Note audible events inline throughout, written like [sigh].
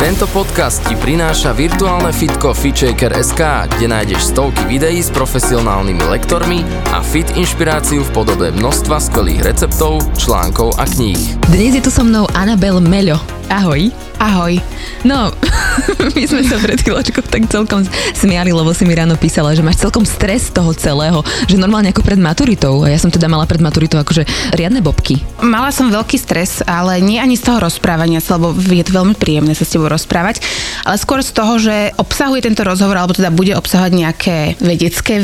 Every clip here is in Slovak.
Tento podcast ti prináša virtuálne fitko FitShaker.sk, kde nájdeš stovky videí s profesionálnymi lektormi a fit inšpiráciu v podobe množstva skvelých receptov, článkov a kníh. Dnes je tu so mnou Anabel Meľo. Ahoj. Ahoj. No, [laughs] my sme sa pred chvíľočkou tak celkom smiali, lebo si mi ráno písala, že máš celkom stres toho celého, že normálne ako pred maturitou. A ja som teda mala pred maturitou akože riadne bobky. Mala som veľký stres, ale nie ani z toho rozprávania, lebo je to veľmi príjemné sa s tebou rozprávať, ale skôr z toho, že obsahuje tento rozhovor, alebo teda bude obsahovať nejaké vedecké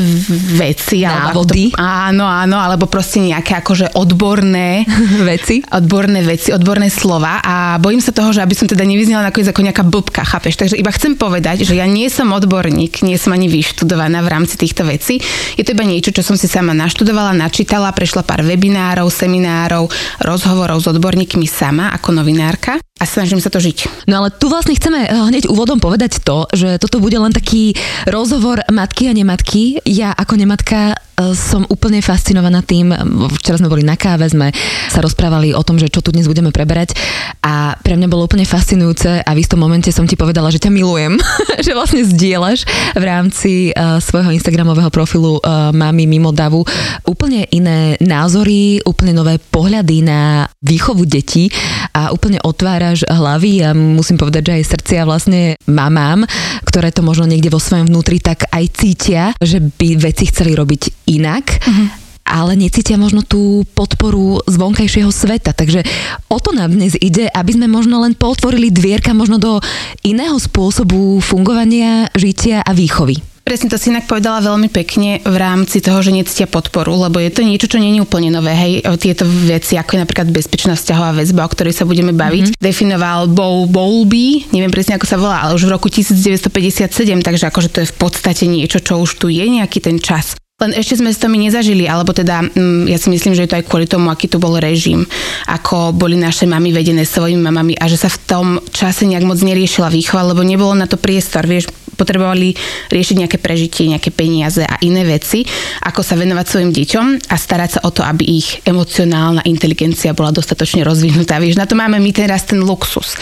veci. Návody. To, áno, áno, alebo proste nejaké akože odborné [laughs] veci. Odborné veci, odborné slova a bojím sa toho, že aby som teda nevyznela nakoniec ako nejaká blbka, chápeš? Takže iba chcem povedať, že ja nie som odborník, nie som ani vyštudovaná v rámci týchto vecí. Je to iba niečo, čo som si sama naštudovala, načítala, prešla pár webinárov, seminárov, rozhovorov s odborníkmi sama ako novinárka a snažím sa to žiť. No ale tu vlastne chceme eh, hneď úvodom povedať to, že toto bude len taký rozhovor matky a nematky. Ja ako nematka som úplne fascinovaná tým, včera sme boli na káve, sme sa rozprávali o tom, že čo tu dnes budeme preberať a pre mňa bolo úplne fascinujúce a v istom momente som ti povedala, že ťa milujem, [laughs] že vlastne zdieľaš v rámci uh, svojho Instagramového profilu uh, Mami mimo davu. Úplne iné názory, úplne nové pohľady na výchovu detí a úplne otváraš hlavy a musím povedať, že aj srdcia vlastne mamám, ktoré to možno niekde vo svojom vnútri tak aj cítia, že by veci chceli robiť inak. Mm-hmm ale necítia možno tú podporu z vonkajšieho sveta. Takže o to nám dnes ide, aby sme možno len potvorili dvierka možno do iného spôsobu fungovania, žitia a výchovy. Presne to si inak povedala veľmi pekne v rámci toho, že necítia podporu, lebo je to niečo, čo nie je úplne nové. Hej, tieto veci, ako je napríklad bezpečná vzťahová väzba, o ktorej sa budeme baviť, mm-hmm. definoval Bow Bowlby, neviem presne ako sa volá, ale už v roku 1957, takže akože to je v podstate niečo, čo už tu je nejaký ten čas. Len ešte sme to my nezažili, alebo teda mm, ja si myslím, že je to aj kvôli tomu, aký to bol režim, ako boli naše mamy vedené svojimi mamami a že sa v tom čase nejak moc neriešila výchova, lebo nebolo na to priestor, vieš, potrebovali riešiť nejaké prežitie, nejaké peniaze a iné veci, ako sa venovať svojim deťom a starať sa o to, aby ich emocionálna inteligencia bola dostatočne rozvinutá. Vieš, na to máme my teraz ten luxus.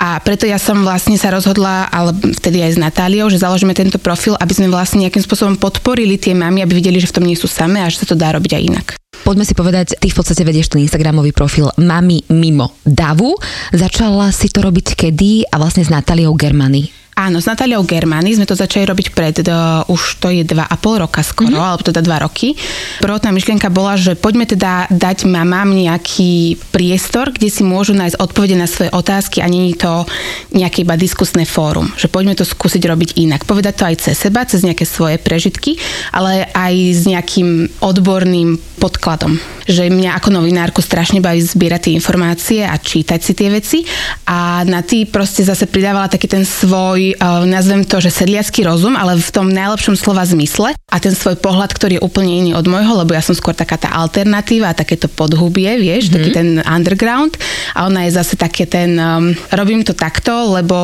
A preto ja som vlastne sa rozhodla, ale vtedy aj s Natáliou, že založíme tento profil, aby sme vlastne nejakým spôsobom podporili tie mamy, aby videli, že v tom nie sú samé a že sa to dá robiť aj inak. Poďme si povedať, ty v podstate vedieš ten Instagramový profil Mami mimo davu. Začala si to robiť kedy a vlastne s Natáliou Germany. Áno, s Natáliou Germany sme to začali robiť pred, uh, už to je dva a pol roka skoro, mm-hmm. alebo teda dva roky. Prvotná myšlienka bola, že poďme teda dať mamám nejaký priestor, kde si môžu nájsť odpovede na svoje otázky a je to nejaké iba diskusné fórum. Že poďme to skúsiť robiť inak. Povedať to aj cez seba, cez nejaké svoje prežitky, ale aj s nejakým odborným podkladom. Že mňa ako novinárku strašne baví zbierať tie informácie a čítať si tie veci a na ty proste zase pridávala taký ten svoj uh, nazvem to, že sedliacký rozum, ale v tom najlepšom slova zmysle. A ten svoj pohľad, ktorý je úplne iný od môjho, lebo ja som skôr taká tá alternatíva takéto podhubie, vieš, mm-hmm. taký ten underground. A ona je zase také ten, um, robím to takto, lebo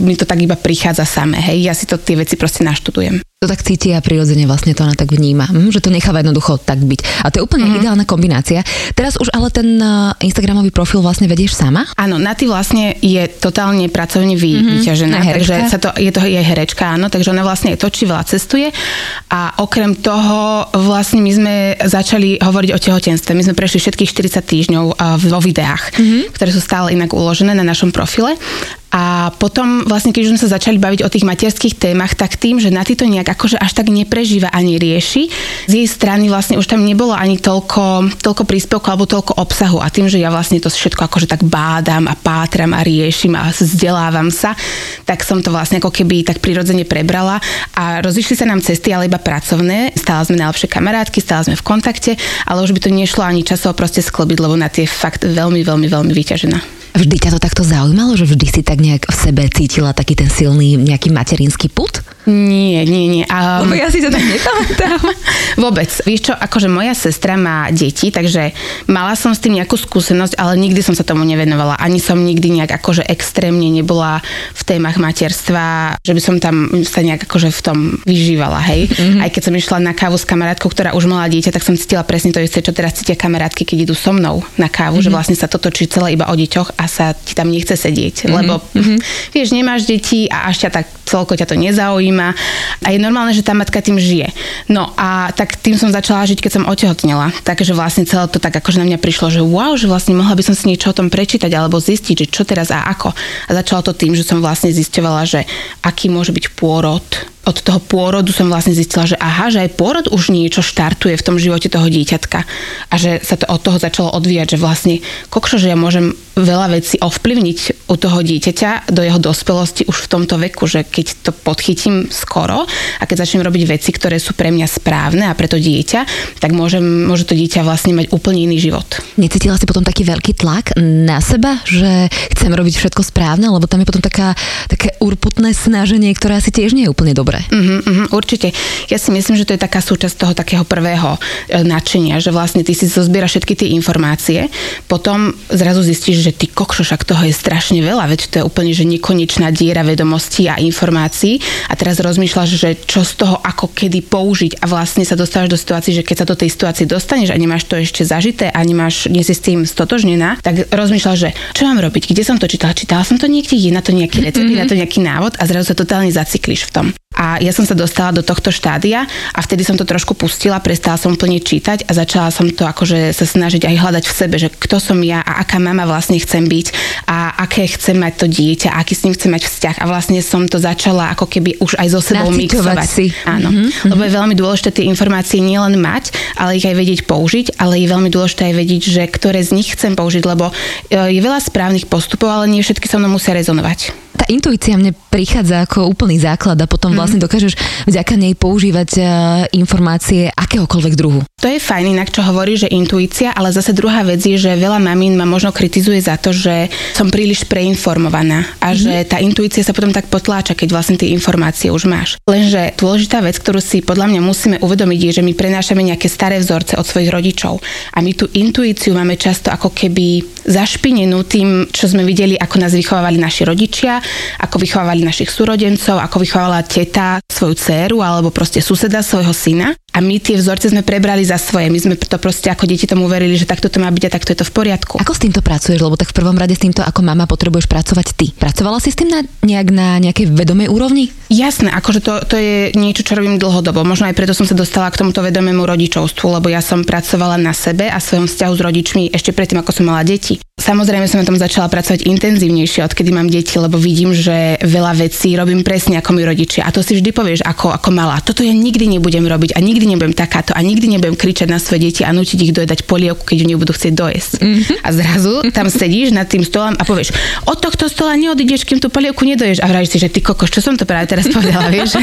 mi to tak iba prichádza samé, hej, ja si to tie veci proste naštudujem to tak cíti a prirodzene vlastne to ona tak vníma, hm, že to necháva jednoducho tak byť. A to je úplne mm-hmm. ideálna kombinácia. Teraz už ale ten uh, Instagramový profil vlastne vedieš sama? Áno, Naty vlastne je totálne pracovne vy, mm-hmm. vyťažená, takže sa to, je to jej herečka, áno, takže ona vlastne točí veľa, cestuje a okrem toho vlastne my sme začali hovoriť o tehotenstve. My sme prešli všetkých 40 týždňov uh, vo videách, mm-hmm. ktoré sú stále inak uložené na našom profile a potom vlastne, keď už sme sa začali baviť o tých materských témach, tak tým, že na to nejak akože až tak neprežíva ani rieši, z jej strany vlastne už tam nebolo ani toľko, toľko príspevkov alebo toľko obsahu. A tým, že ja vlastne to všetko akože tak bádam a pátram a riešim a vzdelávam sa, tak som to vlastne ako keby tak prirodzene prebrala a rozišli sa nám cesty, ale iba pracovné. Stále sme najlepšie kamarátky, stále sme v kontakte, ale už by to nešlo ani časovo proste sklobiť, lebo na tie fakt veľmi, veľmi, veľmi vyťažená. Vždy ťa to takto zaujímalo, že vždy si tak nejak v sebe cítila taký ten silný nejaký materinský put? Nie, nie, nie. A, Lebo ja si to tak nepamätám. [laughs] Vôbec. Vieš čo, akože moja sestra má deti, takže mala som s tým nejakú skúsenosť, ale nikdy som sa tomu nevenovala. Ani som nikdy nejak akože extrémne nebola v témach materstva, že by som tam sa nejak akože v tom vyžívala, hej. Mm-hmm. Aj keď som išla na kávu s kamarátkou, ktorá už mala dieťa, tak som cítila presne to isté, čo teraz cítia kamarátky, keď idú so mnou na kávu, mm-hmm. že vlastne sa to točí celé iba o deťoch a sa ti tam nechce sedieť, mm-hmm. lebo mm-hmm. vieš, nemáš deti a až ťa tak celko ťa to nezaujíma a je normálne, že tá matka tým žije. No a tak tým som začala žiť, keď som otehotnela. Takže vlastne celé to tak akože na mňa prišlo, že wow, že vlastne mohla by som si niečo o tom prečítať alebo zistiť, že čo teraz a ako. A začalo to tým, že som vlastne zisťovala, že aký môže byť pôrod od toho pôrodu som vlastne zistila, že aha, že aj pôrod už niečo štartuje v tom živote toho dieťatka. A že sa to od toho začalo odvíjať, že vlastne kokšo, že ja môžem veľa vecí ovplyvniť u toho dieťaťa do jeho dospelosti už v tomto veku, že keď to podchytím skoro a keď začnem robiť veci, ktoré sú pre mňa správne a pre to dieťa, tak môžem, môže to dieťa vlastne mať úplne iný život. Necítila si potom taký veľký tlak na seba, že chcem robiť všetko správne, lebo tam je potom taká, také urputné snaženie, ktoré asi tiež nie je úplne dobré dobre. Uh-huh, uh-huh, určite. Ja si myslím, že to je taká súčasť toho takého prvého e, nadšenia, že vlastne ty si zozbieraš všetky tie informácie, potom zrazu zistíš, že ty kokšo, však toho je strašne veľa, veď to je úplne že nekonečná diera vedomostí a informácií a teraz rozmýšľaš, že čo z toho ako kedy použiť a vlastne sa dostávaš do situácie, že keď sa do tej situácie dostaneš a nemáš to ešte zažité a nemáš, nie si s tým stotožnená, tak rozmýšľaš, že čo mám robiť, kde som to čítala, čítala som to niekde, je na to nejaký recept, mm-hmm. na to nejaký návod a zrazu sa totálne zacykliš v tom. A ja som sa dostala do tohto štádia a vtedy som to trošku pustila, prestala som plne čítať a začala som to akože sa snažiť aj hľadať v sebe, že kto som ja a aká mama vlastne chcem byť a aké chcem mať to dieťa, aký s ním chcem mať vzťah. A vlastne som to začala ako keby už aj so sebou mixovať. Si. Áno. Mm-hmm. Lebo je veľmi dôležité tie informácie nielen mať, ale ich aj vedieť použiť, ale je veľmi dôležité aj vedieť, že ktoré z nich chcem použiť, lebo e, je veľa správnych postupov, ale nie všetky so mnou musia rezonovať tá intuícia mne prichádza ako úplný základ a potom mhm. Vlastne dokážeš vďaka nej používať uh, informácie akéhokoľvek druhu. To je fajn inak, čo hovorí, že intuícia, ale zase druhá vec je, že veľa mamín ma možno kritizuje za to, že som príliš preinformovaná a mm-hmm. že tá intuícia sa potom tak potláča, keď vlastne tie informácie už máš. Lenže dôležitá vec, ktorú si podľa mňa musíme uvedomiť, je, že my prenášame nejaké staré vzorce od svojich rodičov a my tú intuíciu máme často ako keby zašpinenú tým, čo sme videli, ako nás vychovávali naši rodičia, ako vychovávali našich súrodencov, ako vychovávala teta svoju dceru alebo proste suseda svojho syna. A my tie vzorce sme prebrali za svoje. My sme to proste ako deti tomu verili, že takto to má byť a takto je to v poriadku. Ako s týmto pracuješ? Lebo tak v prvom rade s týmto ako mama potrebuješ pracovať ty. Pracovala si s tým na, nejak na nejakej vedomej úrovni? Jasné, akože to, to je niečo, čo robím dlhodobo. Možno aj preto som sa dostala k tomuto vedomému rodičovstvu, lebo ja som pracovala na sebe a svojom vzťahu s rodičmi ešte predtým, ako som mala deti. Samozrejme som na tom začala pracovať intenzívnejšie, odkedy mám deti, lebo vidím, že veľa vecí robím presne ako mi rodičia. A to si vždy povieš ako, ako malá. Toto ja nikdy nebudem robiť a nikdy nebudem takáto a nikdy nebudem kričať na svoje deti a nutiť ich dojedať polievku, keď oni budú chcieť dojesť. Mm-hmm. A zrazu tam sedíš nad tým stolom a povieš, od tohto stola neodídeš, kým tú polievku nedoješ. A vravíš si, že ty kokos, čo som to práve teraz povedala, [laughs] vieš?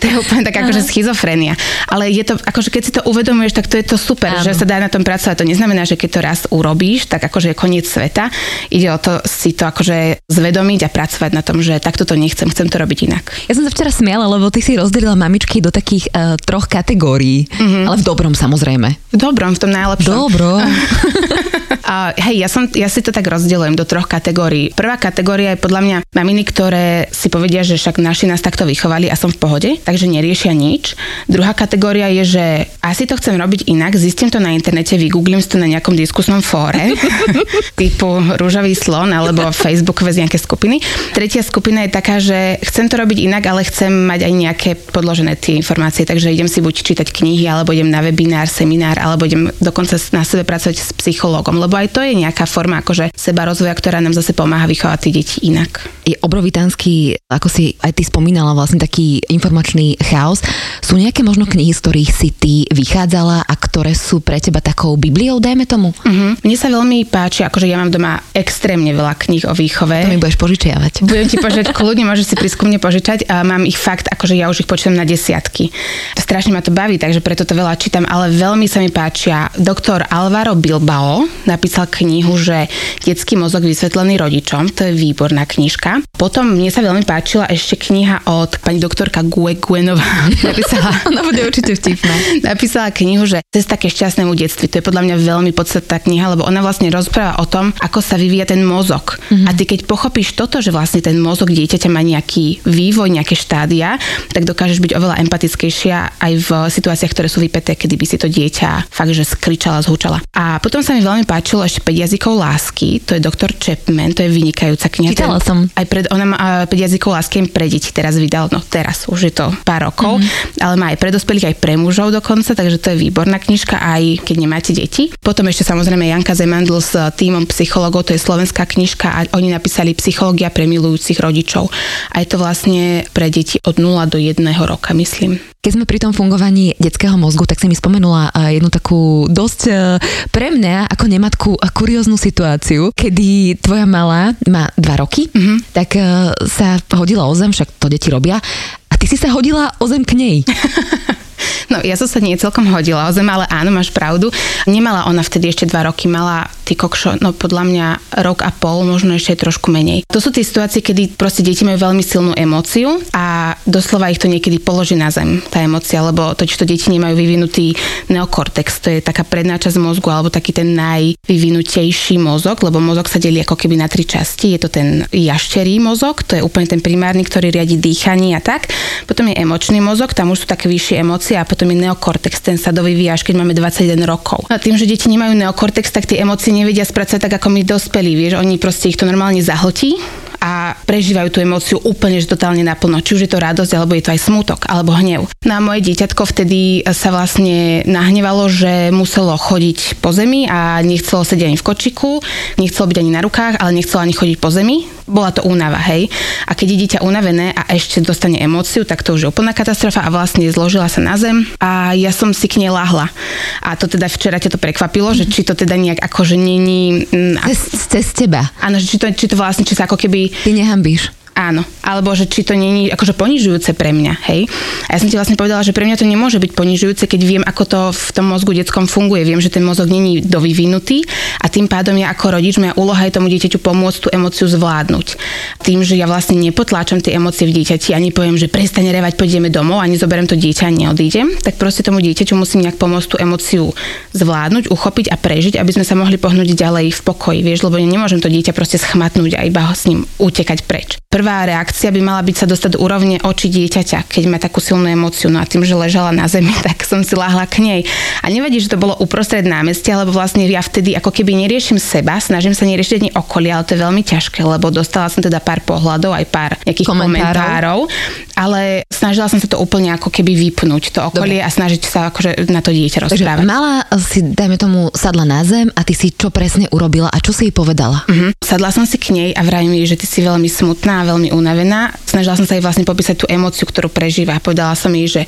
to je úplne tak akože schizofrenia. Ale je to, akože keď si to uvedomuješ, tak to je to super, Áno. že sa dá na tom pracovať. To neznamená, že keď to raz urobíš, tak akože je koniec sveta. Ide o to si to akože zvedomiť a pracovať na tom, že takto to nechcem, chcem to robiť inak. Ja som sa včera smiala, lebo ty si rozdelila mamičky do takých uh, troch kategórií, mm-hmm. ale v dobrom samozrejme. V dobrom, v tom najlepšom. Dobro. [laughs] A hej, ja, som, ja si to tak rozdelujem do troch kategórií. Prvá kategória je podľa mňa maminy, ktoré si povedia, že však naši nás takto vychovali a som v pohode, takže neriešia nič. Druhá kategória je, že asi to chcem robiť inak, zistím to na internete, vygooglím si to na nejakom diskusnom fóre, [laughs] typu rúžavý slon alebo Facebookové z nejaké skupiny. Tretia skupina je taká, že chcem to robiť inak, ale chcem mať aj nejaké podložené tie informácie, takže idem si buď čítať knihy, alebo idem na webinár, seminár, alebo idem dokonca na sebe pracovať s psychológom, lebo aj to je nejaká forma akože seba rozvoja, ktorá nám zase pomáha vychovať tie deti inak. Je obrovitánsky, ako si aj ty spomínala, vlastne taký informačný chaos. Sú nejaké možno knihy, z ktorých si ty vychádzala a ktoré sú pre teba takou bibliou, dajme tomu? Uh-huh. Mne sa veľmi páči, akože ja mám doma extrémne veľa kníh o výchove. To mi budeš požičiavať. Budem ti požičať kľudne, môžeš si prísť mne požičať a mám ich fakt, akože ja už ich počítam na desiatky. Strašne ma to baví, takže preto to veľa čítam, ale veľmi sa mi páčia doktor Alvaro Bilbao, napísal knihu, že Detský mozog vysvetlený rodičom, to je výborná knižka. Potom mne sa veľmi páčila ešte kniha od pani doktorka Gue Guenová. [laughs] napísala, [laughs] Ona bude určite vtipná. Napísala knihu, že Cesta ke šťastnému detstvu. To je podľa mňa veľmi podstatná kniha, lebo ona vlastne rozpráva o tom, ako sa vyvíja ten mozog. Mm-hmm. A ty keď pochopíš toto, že vlastne ten mozog dieťaťa má nejaký vývoj, nejaké štádia, tak dokážeš byť oveľa empatickejšia aj v situáciách, ktoré sú vypeté, kedy by si to dieťa fakt, že skričala, zhučala. A potom sa mi veľmi páčilo ešte 5 jazykov lásky, to je doktor Chapman, to je vynikajúca kniha. Čítala som. Aj pred, ona má 5 jazykov lásky pre deti teraz vydal, no teraz, už je to pár rokov, mm-hmm. ale má aj pre dospelých, aj pre mužov dokonca, takže to je výborná knižka, aj keď nemáte deti. Potom ešte samozrejme Janka Zemandl s týmom psychologov, to je slovenská knižka a oni napísali Psychológia pre milujúcich rodičov. A je to vlastne pre deti od 0 do 1 roka, myslím. Keď sme pri tom fungovaní detského mozgu, tak si mi spomenula jednu takú dosť e, pre mňa ako nematku kurióznu situáciu, kedy tvoja malá má dva roky, mm-hmm. tak e, sa hodila o zem, však to deti robia, a ty si sa hodila o zem k nej. [laughs] No ja som sa nie celkom hodila o zem, ale áno, máš pravdu. Nemala ona vtedy ešte dva roky, mala ty kokšo, no podľa mňa rok a pol, možno ešte trošku menej. To sú tie situácie, kedy proste deti majú veľmi silnú emóciu a doslova ich to niekedy položí na zem, tá emócia, lebo totiž to deti nemajú vyvinutý neokortex, to je taká predná časť mozgu alebo taký ten najvyvinutejší mozog, lebo mozog sa delí ako keby na tri časti. Je to ten jašterý mozog, to je úplne ten primárny, ktorý riadi dýchanie a tak. Potom je emočný mozog, tam už sú také vyššie emócie a potom je neokortex, ten sa dovyvíja až keď máme 21 rokov. A tým, že deti nemajú neokortex, tak tie emócie nevedia spracovať tak ako my dospelí, vieš, oni proste ich to normálne zahltí a prežívajú tú emóciu úplne že totálne naplno. Či už je to radosť, alebo je to aj smutok, alebo hnev. No a moje dieťatko vtedy sa vlastne nahnevalo, že muselo chodiť po zemi a nechcelo sedieť ani v kočiku, nechcelo byť ani na rukách, ale nechcelo ani chodiť po zemi. Bola to únava, hej. A keď je dieťa unavené a ešte dostane emóciu, tak to už je úplná katastrofa a vlastne zložila sa na zem a ja som si k nej lahla. A to teda včera ťa to prekvapilo, mm-hmm. že či to teda nejak akože není... Mm, cez, cez teba. Áno, či to, či to vlastne, či sa ako keby... Ty nehambíš. Áno, alebo že či to je akože ponižujúce pre mňa, hej. A ja som ti vlastne povedala, že pre mňa to nemôže byť ponižujúce, keď viem, ako to v tom mozgu detskom funguje. Viem, že ten mozog není dovyvinutý a tým pádom ja ako rodič, moja úloha je tomu dieťaťu pomôcť tú emóciu zvládnuť. Tým, že ja vlastne nepotláčam tie emócie v dieťati, ani poviem, že prestane revať, pôjdeme domov, ani zoberiem to dieťa a neodídem, tak proste tomu dieťaťu musím nejak pomôcť tú emóciu zvládnuť, uchopiť a prežiť, aby sme sa mohli pohnúť ďalej v pokoji, vieš, lebo nemôžem to dieťa proste schmatnúť a iba s ním utekať preč prvá reakcia by mala byť sa dostať do úrovne oči dieťaťa, keď má takú silnú emóciu. No a tým, že ležala na zemi, [laughs] tak som si lahla k nej. A nevadí, že to bolo uprostred námestia, lebo vlastne ja vtedy ako keby neriešim seba, snažím sa neriešiť ani okolie, ale to je veľmi ťažké, lebo dostala som teda pár pohľadov, aj pár nejakých komentárov, komentárov ale snažila som sa to úplne ako keby vypnúť, to okolie Dobre. a snažiť sa akože na to dieťa rozprávať. Takže mala si, dajme tomu, sadla na zem a ty si čo presne urobila a čo si jej povedala? Uh-huh. Sadla som si k nej a vrajím jej, že ty si veľmi smutná veľmi unavená. Snažila som sa jej vlastne popísať tú emóciu, ktorú prežíva. Povedala som jej, že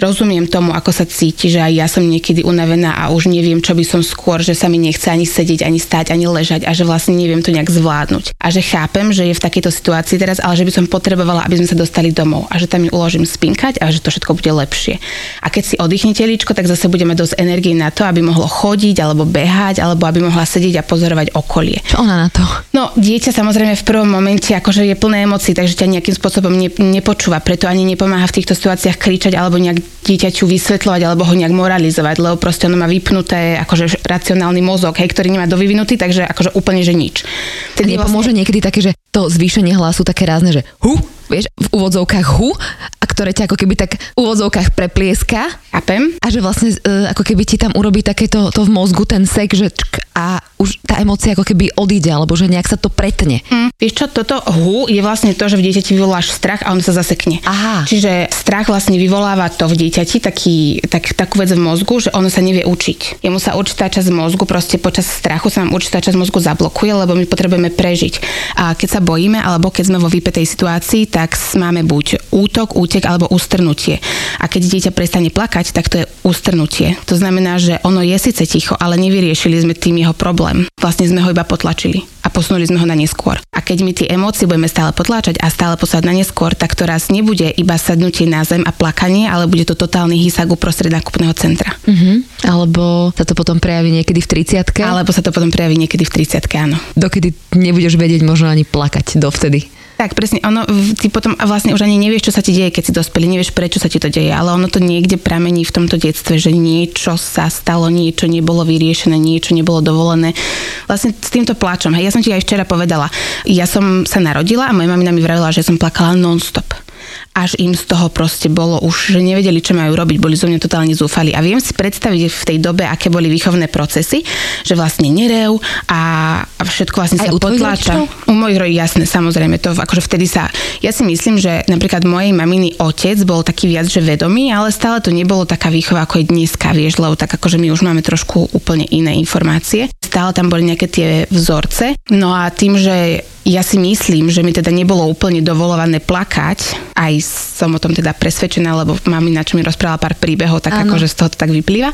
rozumiem tomu, ako sa cíti, že aj ja som niekedy unavená a už neviem, čo by som skôr, že sa mi nechce ani sedieť, ani stať, ani ležať a že vlastne neviem to nejak zvládnuť. A že chápem, že je v takejto situácii teraz, ale že by som potrebovala, aby sme sa dostali domov a že tam ju uložím spinkať a že to všetko bude lepšie. A keď si oddychnete líčko, tak zase budeme dosť energie na to, aby mohlo chodiť alebo behať, alebo aby mohla sedieť a pozorovať okolie. Čo ona na to? No, dieťa samozrejme v prvom momente akože je plné emócií, takže ťa nejakým spôsobom ne, nepočúva, preto ani nepomáha v týchto situáciách kričať alebo nejak dieťaťu vysvetľovať alebo ho nejak moralizovať, lebo proste ono má vypnuté akože racionálny mozog, hej, ktorý nemá dovyvinutý, takže akože úplne že nič. Tedy nepomôže vlastne... niekedy také, že to zvýšenie hlasu také rázne, že hu, vieš, v úvodzovkách hu, a ktoré ťa ako keby tak v úvodzovkách preplieska. Chápem. A že vlastne uh, ako keby ti tam urobí takéto to v mozgu, ten sek, že čk, a už tá emócia ako keby odíde, alebo že nejak sa to pretne. Mm, vieš čo, toto hu je vlastne to, že v dieťati vyvoláš strach a on sa zasekne. Aha. Čiže strach vlastne vyvoláva to v dieťati, taký, tak, takú vec v mozgu, že ono sa nevie učiť. Jemu sa určitá časť mozgu, proste počas strachu sa nám určitá časť mozgu zablokuje, lebo my potrebujeme prežiť. A keď sa bojíme, alebo keď sme vo vypetej situácii, tak máme buď útok, útek alebo ustrnutie. A keď dieťa prestane plakať, tak to je ustrnutie. To znamená, že ono je síce ticho, ale nevyriešili sme tým jeho problém. Vlastne sme ho iba potlačili. A posunuli sme ho na neskôr. A keď my tie emócie budeme stále potláčať a stále poslať na neskôr, tak to raz nebude iba sadnutie na zem a plakanie, ale bude to totálny hysak uprostred nákupného centra. Uh-huh. Alebo sa to potom prejaví niekedy v 30 Alebo sa to potom prejaví niekedy v 30 áno. Dokedy nebudeš vedieť možno ani plakať dovtedy. Tak, presne. Ono, ty potom vlastne už ani nevieš, čo sa ti deje, keď si dospelý, nevieš, prečo sa ti to deje, ale ono to niekde pramení v tomto detstve, že niečo sa stalo, niečo nebolo vyriešené, niečo nebolo dovolené. Vlastne s týmto pláčom. Hej, ja som ti aj včera povedala, ja som sa narodila a moja mamina mi vravila, že som plakala non-stop až im z toho proste bolo už, že nevedeli, čo majú robiť, boli zo mňa totálne zúfali. A viem si predstaviť v tej dobe, aké boli výchovné procesy, že vlastne nerev a, a všetko vlastne Aj sa potláča. U mojich rodičov, jasné, samozrejme, to akože vtedy sa, ja si myslím, že napríklad mojej maminy otec bol taký viac, že vedomý, ale stále to nebolo taká výchova, ako je dneska, vieš, lebo tak akože my už máme trošku úplne iné informácie. Stále tam boli nejaké tie vzorce. No a tým, že ja si myslím, že mi teda nebolo úplne dovolované plakať, aj som o tom teda presvedčená, lebo na čo mi rozprávala pár príbehov, tak akože z toho to tak vyplýva.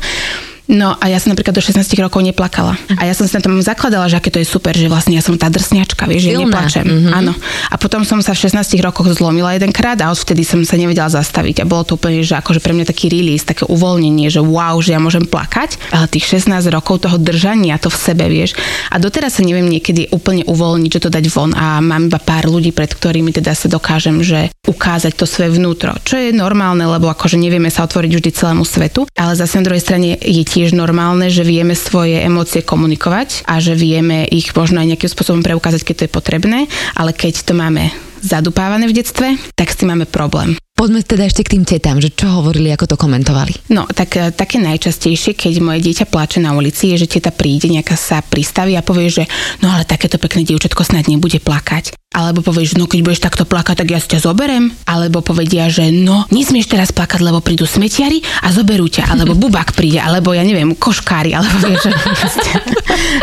No a ja som napríklad do 16 rokov neplakala. A ja som si na tom zakladala, že aké to je super, že vlastne ja som tá drsňačka, vieš, že Silná. neplačem. Mm-hmm. Áno. A potom som sa v 16 rokoch zlomila jedenkrát a odvtedy som sa nevedela zastaviť. A bolo to úplne, že akože pre mňa taký release, také uvoľnenie, že wow, že ja môžem plakať. Ale tých 16 rokov toho držania to v sebe, vieš. A doteraz sa neviem niekedy úplne uvoľniť, že to dať von. A mám iba pár ľudí, pred ktorými teda sa dokážem, že ukázať to svoje vnútro. Čo je normálne, lebo akože nevieme sa otvoriť vždy celému svetu. Ale zase na druhej strane je tiež tiež normálne, že vieme svoje emócie komunikovať a že vieme ich možno aj nejakým spôsobom preukázať, keď to je potrebné, ale keď to máme zadupávané v detstve, tak s tým máme problém. Poďme teda ešte k tým tetám, že čo hovorili, ako to komentovali. No, tak e, také najčastejšie, keď moje dieťa plače na ulici, je, že teta príde, nejaká sa pristaví a povie, že no ale takéto pekné dievčatko snad nebude plakať. Alebo povieš, no keď budeš takto plakať, tak ja si ťa zoberem. Alebo povedia, že no, nesmieš teraz plakať, lebo prídu smetiari a zoberú ťa. Alebo bubák príde, alebo ja neviem, koškári, alebo [laughs] vieš,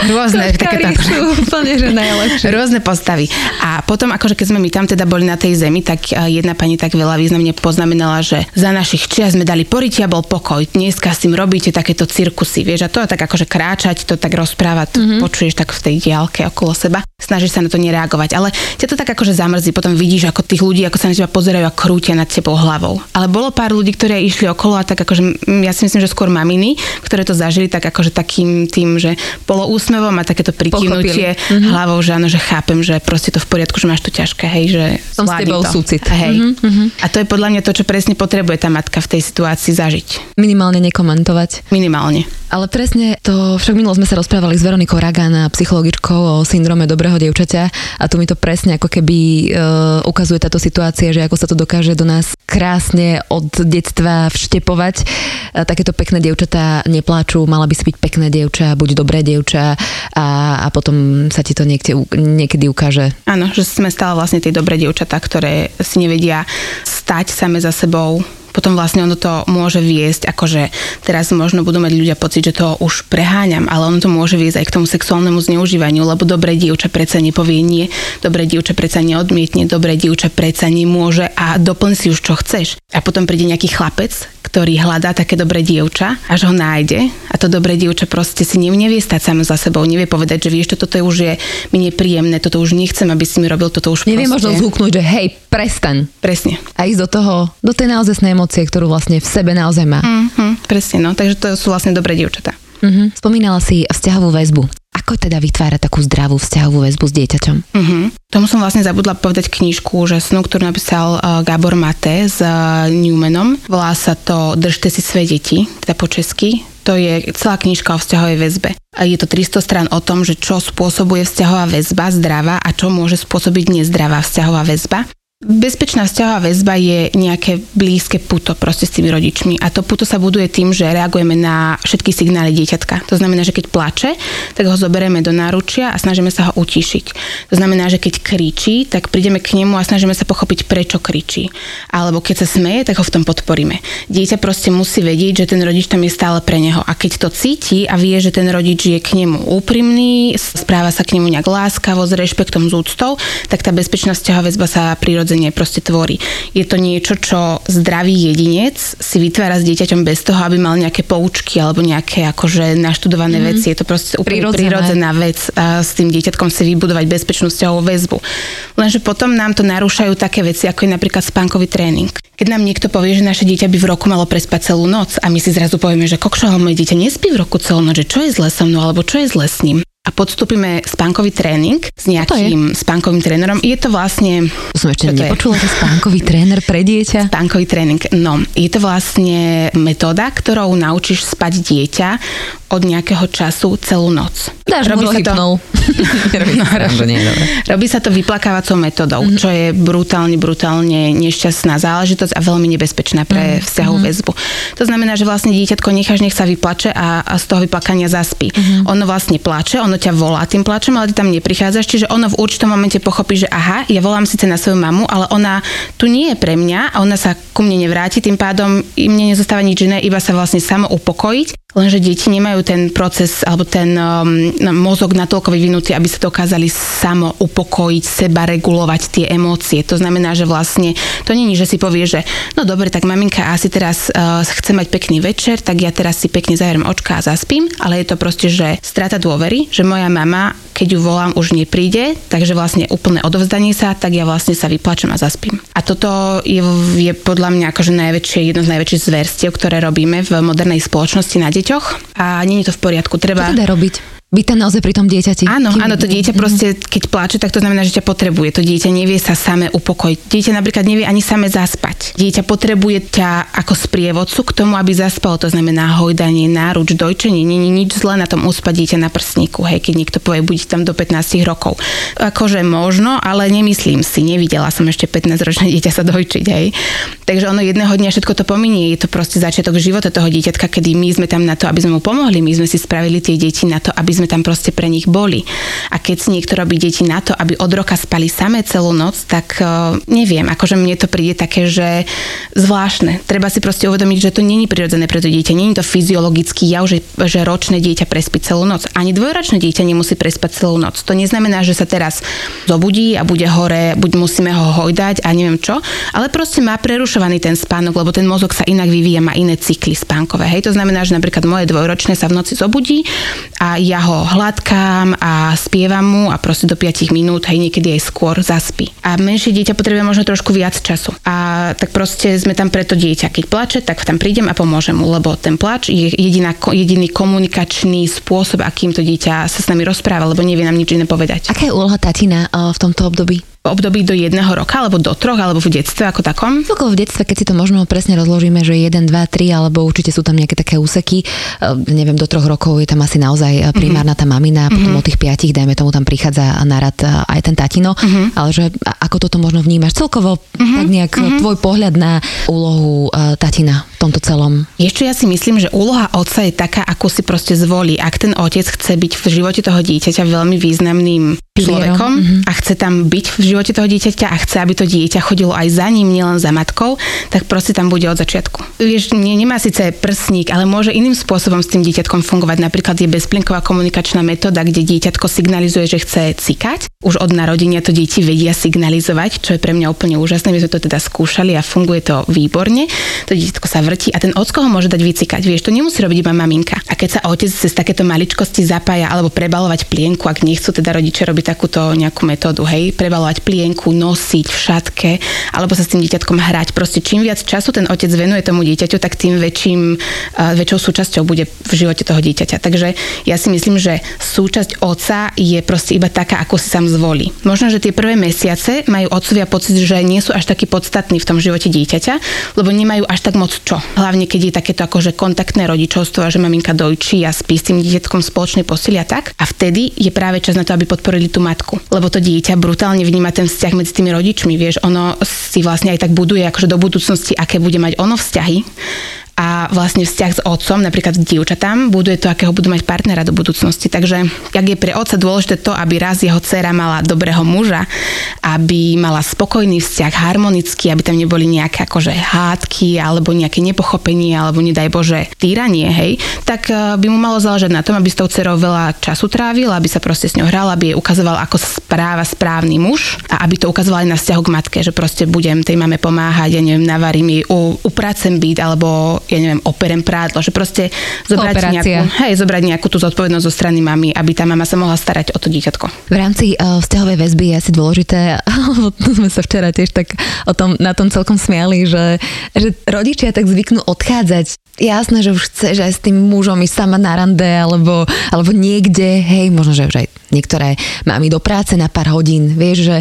rôzne. Koškári takéto, sú úplne, že najlepšie. Rôzne postavy. A potom, akože keď sme my tam teda boli na tej zemi, tak jedna pani tak veľa významne poznamenala, že za našich čias sme dali poriť a bol pokoj. Dneska s tým robíte takéto cirkusy, vieš, a to tak akože kráčať, to tak rozprávať, mm-hmm. počuješ tak v tej diálke okolo seba. Snažíš sa na to nereagovať. Ale ťa to tak akože zamrzí, potom vidíš, ako tých ľudí, ako sa na teba pozerajú a krútia nad tebou hlavou. Ale bolo pár ľudí, ktorí išli okolo a tak akože, ja si myslím, že skôr maminy, ktoré to zažili tak akože takým tým, že bolo úsmevom a takéto prikývnutie mm-hmm. hlavou, že áno, že chápem, že proste to v poriadku, že máš to ťažké, hej, že som s tebou to. súcit. Hej. Mm-hmm. A to je podľa mňa to, čo presne potrebuje tá matka v tej situácii zažiť. Minimálne nekomentovať. Minimálne. Ale presne to, však minulo sme sa rozprávali s Veronikou Ragana, psychologičkou o syndrome dobrého dievčaťa a tu mi to presne ako keby uh, ukazuje táto situácia, že ako sa to dokáže do nás krásne od detstva vštepovať. Uh, takéto pekné dievčatá nepláču, mala by si byť pekné dievča, buď dobré dievča a, a potom sa ti to niekde, niekedy ukáže. Áno, že sme stále vlastne tie dobré dievčatá, ktoré si nevedia stať same za sebou, potom vlastne ono to môže viesť, akože teraz možno budú mať ľudia pocit, že to už preháňam, ale ono to môže viesť aj k tomu sexuálnemu zneužívaniu, lebo dobré dievča predsa nepovie nie, dobré dievča predsa neodmietne, dobré dievča predsa nemôže a doplň si už čo chceš. A potom príde nejaký chlapec, ktorý hľadá také dobré dievča, až ho nájde a to dobré dievča proste si nevie stať samo za sebou, nevie povedať, že vieš, toto už je mi nepríjemné, toto už nechcem, aby si mi robil, toto už Nevie proste... možno zhuknúť, že hej, prestaň. Presne. A ísť do toho, do tej naozaj emócie, ktorú vlastne v sebe naozaj má. Mm-hmm, presne, no, takže to sú vlastne dobré dievčatá. Uh-huh. Spomínala si vzťahovú väzbu. Ako teda vytvára takú zdravú vzťahovú väzbu s dieťaťom? Uh-huh. Tomu som vlastne zabudla povedať knižku úžasnú, ktorú napísal uh, Gábor Mate s uh, Newmanom. Volá sa to Držte si svoje deti, teda po česky. To je celá knižka o vzťahovej väzbe. Je to 300 strán o tom, že čo spôsobuje vzťahová väzba zdravá a čo môže spôsobiť nezdravá vzťahová väzba. Bezpečná vzťahová väzba je nejaké blízke puto proste s tými rodičmi a to puto sa buduje tým, že reagujeme na všetky signály dieťatka. To znamená, že keď plače, tak ho zoberieme do náručia a snažíme sa ho utišiť. To znamená, že keď kričí, tak prídeme k nemu a snažíme sa pochopiť, prečo kričí. Alebo keď sa smeje, tak ho v tom podporíme. Dieťa proste musí vedieť, že ten rodič tam je stále pre neho. A keď to cíti a vie, že ten rodič je k nemu úprimný, správa sa k nemu nejak láskavo, s rešpektom, s úctou, tak tá bezpečná vzťahová väzba sa prírodne prirodzene proste tvorí. Je to niečo, čo zdravý jedinec si vytvára s dieťaťom bez toho, aby mal nejaké poučky alebo nejaké akože naštudované mm-hmm. veci. Je to proste úplne prirodzené. prirodzená vec a s tým dieťatkom si vybudovať bezpečnú vzťahovú väzbu. Lenže potom nám to narúšajú také veci, ako je napríklad spánkový tréning. Keď nám niekto povie, že naše dieťa by v roku malo prespať celú noc a my si zrazu povieme, že kokšo, moje dieťa nespí v roku celú noc, že čo je zle so mnou alebo čo je zle s ním a podstúpime spánkový tréning s nejakým spánkovým trénerom. Je to vlastne... To som ešte nepočula, že spánkový tréner pre dieťa. Spánkový tréning, no. Je to vlastne metóda, ktorou naučíš spať dieťa od nejakého času celú noc. Dáš robí sa to... [laughs] robí, no, to nie robí sa to vyplakávacou metodou, mm-hmm. čo je brutálne, brutálne nešťastná záležitosť a veľmi nebezpečná pre mm-hmm. vzťahovú mhm. väzbu. To znamená, že vlastne dieťatko necháš, nech sa vyplače a, a z toho vyplakania zaspí. Mm-hmm. Ono vlastne plače, ono ťa volá tým plačom, ale ty tam neprichádzaš, čiže ono v určitom momente pochopí, že aha, ja volám síce na svoju mamu, ale ona tu nie je pre mňa a ona sa ku mne nevráti, tým pádom mne nezostáva nič iné, iba sa vlastne samo upokojiť Lenže deti nemajú ten proces alebo ten um, mozog natoľko vyvinutý, aby sa dokázali samo upokojiť, seba regulovať tie emócie. To znamená, že vlastne to není, že si povie, že no dobre, tak maminka asi teraz uh, chce mať pekný večer, tak ja teraz si pekne zavriem očka a zaspím, ale je to proste, že strata dôvery, že moja mama, keď ju volám, už nepríde, takže vlastne úplné odovzdanie sa, tak ja vlastne sa vyplačem a zaspím. A toto je, je podľa mňa akože najväčšie, jedno z najväčších zverstiev, ktoré robíme v modernej spoločnosti na deťoch a nie je to v poriadku. Treba... Čo teda robiť? Byť tam naozaj pri tom dieťati. Áno, áno, to dieťa proste, keď pláče, tak to znamená, že ťa potrebuje. To dieťa nevie sa same upokojiť. Dieťa napríklad nevie ani same zaspať. Dieťa potrebuje ťa ako sprievodcu k tomu, aby zaspalo. To znamená hojdanie, náruč, dojčenie. Není nič zlé na tom uspať dieťa na prsníku, hej, keď niekto povie, buď tam do 15 rokov. Akože možno, ale nemyslím si, nevidela som ešte 15-ročné [laughs] dieťa sa dojčiť, hej. Takže ono jedného dňa všetko to pominie. Je to proste začiatok života toho dieťatka, kedy my sme tam na to, aby sme mu pomohli. My sme si spravili tie deti na to, aby sme tam proste pre nich boli. A keď si niekto robí deti na to, aby od roka spali samé celú noc, tak uh, neviem, akože mne to príde také, že zvláštne. Treba si proste uvedomiť, že to není prirodzené pre to dieťa, není to fyziologický jav, že, že ročné dieťa prespí celú noc. Ani dvojročné dieťa nemusí prespať celú noc. To neznamená, že sa teraz zobudí a bude hore, buď musíme ho hojdať a neviem čo, ale proste má prerušovaný ten spánok, lebo ten mozog sa inak vyvíja, má iné cykly spánkové. Hej, to znamená, že napríklad moje dvojročné sa v noci zobudí a ja hladkám a spievam mu a proste do 5 minút, hej, niekedy aj skôr zaspí. A menšie dieťa potrebuje možno trošku viac času. A tak proste sme tam preto dieťa. Keď plače, tak tam prídem a pomôžem mu, lebo ten plač je jediná, jediný komunikačný spôsob, akým to dieťa sa s nami rozpráva, lebo nevie nám nič iné povedať. Aká je úloha tatina eh, v tomto období? Období do jedného roka, alebo do troch, alebo v detstve ako takom? Celkovo v detstve, keď si to možno presne rozložíme, že 1, 2, 3, alebo určite sú tam nejaké také úseky, uh, neviem, do troch rokov je tam asi naozaj eh, primárna tá mamina, mm-hmm. potom od tých piatich, dajme tomu, tam prichádza na rad eh, aj ten tatino, mm-hmm. ale že ako toto možno vnímaš celkovo, mm-hmm. tak nejak mm-hmm. tvoj pohľad na úlohu tatina v tomto celom? Ešte ja si myslím, že úloha otca je taká, ako si proste zvolí. Ak ten otec chce byť v živote toho dieťaťa veľmi významným človekom mm-hmm. a chce tam byť v živote toho dieťaťa a chce, aby to dieťa chodilo aj za ním, nielen za matkou, tak proste tam bude od začiatku. Vieš, nie, nemá síce prsník, ale môže iným spôsobom s tým dieťatkom fungovať. Napríklad je bezplinková komunikačná metóda, kde dieťatko signalizuje, že chce cikať. Už od narodenia to deti vedia signalizovať, čo je pre mňa úplne úžasné. My sme to teda skúšali a funguje to výborne. To dieťatko sa vrtí a ten ocko ho môže dať vycikať. Vieš, to nemusí robiť iba maminka. A keď sa otec cez takéto maličkosti zapája alebo prebalovať plienku, ak nechcú teda rodičia robiť takúto nejakú metódu, hej, prebalovať plienku, nosiť v šatke, alebo sa s tým dieťatkom hrať. Proste čím viac času ten otec venuje tomu dieťaťu, tak tým väčším, väčšou súčasťou bude v živote toho dieťaťa. Takže ja si myslím, že súčasť otca je proste iba taká, ako si sám zvolí. Možno, že tie prvé mesiace majú otcovia pocit, že nie sú až takí podstatní v tom živote dieťaťa, lebo nemajú až tak moc čo. Hlavne keď je takéto akože kontaktné rodičovstvo že maminka dojčí a spí s tým dieťatkom spoločnej posily a tak. A vtedy je práve čas na to, aby podporili tú matku. Lebo to dieťa brutálne vníma ten vzťah medzi tými rodičmi, vieš, ono si vlastne aj tak buduje akože do budúcnosti, aké bude mať ono vzťahy a vlastne vzťah s otcom, napríklad s dievčatám, buduje to, akého budú mať partnera do budúcnosti. Takže ak je pre otca dôležité to, aby raz jeho dcéra mala dobrého muža, aby mala spokojný vzťah, harmonický, aby tam neboli nejaké akože hádky alebo nejaké nepochopenie alebo nedaj Bože týranie, hej, tak eh, by mu malo záležať na tom, aby s tou dcerou veľa času trávil, aby sa proste s ňou hral, aby jej ukazoval, ako správa správny muž a aby to ukazoval aj na vzťahu k matke, že proste budem tej mame pomáhať, ja neviem, navarím jej, upracem byt alebo ja neviem, operem prádlo, že proste zobrať nejakú, hej, zobrať nejakú tú zodpovednosť zo strany mamy, aby tá mama sa mohla starať o to dieťatko. V rámci uh, vzťahovej väzby je asi dôležité, [laughs] alebo sme sa včera tiež tak o tom, na tom celkom smiali, že, že rodičia tak zvyknú odchádzať. Jasné, že už chceš aj s tým mužom ísť sama na rande, alebo, alebo niekde, hej, možno, že už aj niektoré máme do práce na pár hodín. Vieš, že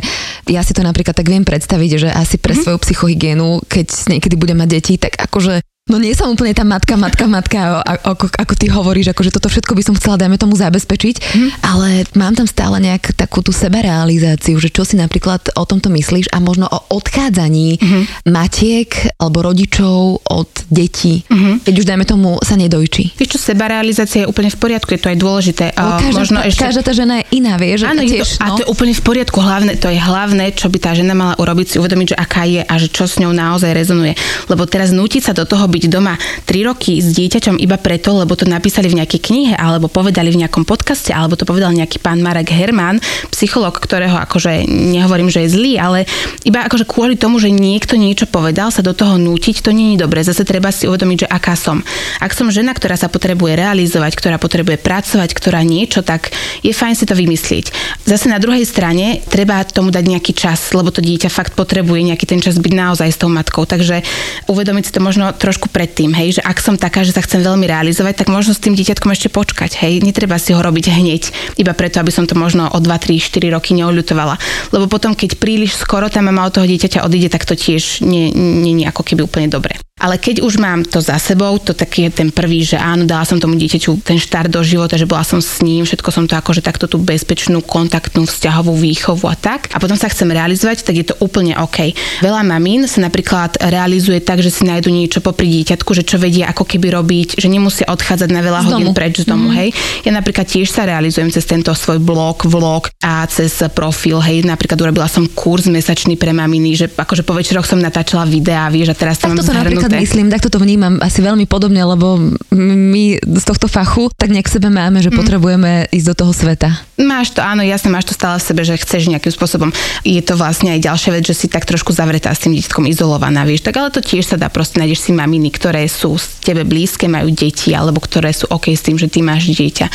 ja si to napríklad tak viem predstaviť, že asi pre mm-hmm. svoju psychohygienu, keď niekedy budem mať deti, tak akože No nie som úplne tá matka, matka, matka, ako, ako ty hovoríš, akože toto všetko by som chcela, dajme tomu, zabezpečiť, mm. ale mám tam stále nejak takú tú seberealizáciu, že čo si napríklad o tomto myslíš a možno o odchádzaní mm-hmm. matiek alebo rodičov od detí, mm-hmm. keď už dajme tomu sa nedojčí. Vieš čo, sebarealizácia je úplne v poriadku, je to aj dôležité. A každá, možno ešte... každá tá žena je iná, vieš? Áno, tiež, to, no. a to je úplne v poriadku, hlavne, to je hlavné, čo by tá žena mala urobiť, si uvedomiť, že aká je a že čo s ňou naozaj rezonuje. Lebo teraz nútiť sa do toho byť doma 3 roky s dieťaťom iba preto, lebo to napísali v nejakej knihe, alebo povedali v nejakom podcaste, alebo to povedal nejaký pán Marek Herman, psycholog, ktorého akože nehovorím, že je zlý, ale iba akože kvôli tomu, že niekto niečo povedal, sa do toho nútiť, to nie je dobre. Zase treba si uvedomiť, že aká som. Ak som žena, ktorá sa potrebuje realizovať, ktorá potrebuje pracovať, ktorá niečo, tak je fajn si to vymyslieť. Zase na druhej strane treba tomu dať nejaký čas, lebo to dieťa fakt potrebuje nejaký ten čas byť naozaj s tou matkou. Takže uvedomiť si to možno trošku predtým tým, hej, že ak som taká, že sa chcem veľmi realizovať, tak možno s tým dieťatkom ešte počkať, hej, netreba si ho robiť hneď, iba preto, aby som to možno o 2, 3, 4 roky neoľutovala. Lebo potom, keď príliš skoro tá mama od toho dieťaťa odíde, tak to tiež nie, nie, nie ako keby úplne dobre. Ale keď už mám to za sebou, to taký je ten prvý, že áno, dala som tomu dieťaťu ten štart do života, že bola som s ním, všetko som to akože takto tú bezpečnú, kontaktnú, vzťahovú výchovu a tak. A potom sa chcem realizovať, tak je to úplne OK. Veľa mamín sa napríklad realizuje tak, že si nájdu niečo popri dieťatku, že čo vedia ako keby robiť, že nemusia odchádzať na veľa z hodín domu. preč z domu, mm. hej. Ja napríklad tiež sa realizujem cez tento svoj blog, vlog a cez profil, hej. Napríklad urobila som kurz mesačný pre maminy, že akože po večeroch som natáčala videá, vieš, a teraz to mám napríklad myslím, takto to vnímam asi veľmi podobne, lebo my z tohto fachu tak nejak sebe máme, že mm. potrebujeme ísť do toho sveta. Máš to, áno, jasne, máš to stále v sebe, že chceš nejakým spôsobom. Je to vlastne aj ďalšia vec, že si tak trošku zavretá s tým dieťatkom izolovaná, vieš. Tak ale to tiež sa dá, proste nájdeš si maminy, ktoré sú s tebe blízke, majú deti, alebo ktoré sú OK s tým, že ty máš dieťa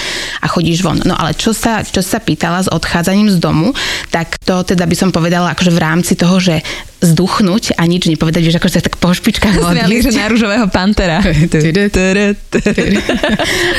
a chodíš von. No ale čo sa, čo sa pýtala s odchádzaním z domu, tak to teda by som povedala akože v rámci toho, že zduchnúť a nič nepovedať, že akože sa tak po špičkách Smiali, že na rúžového pantera. [laughs]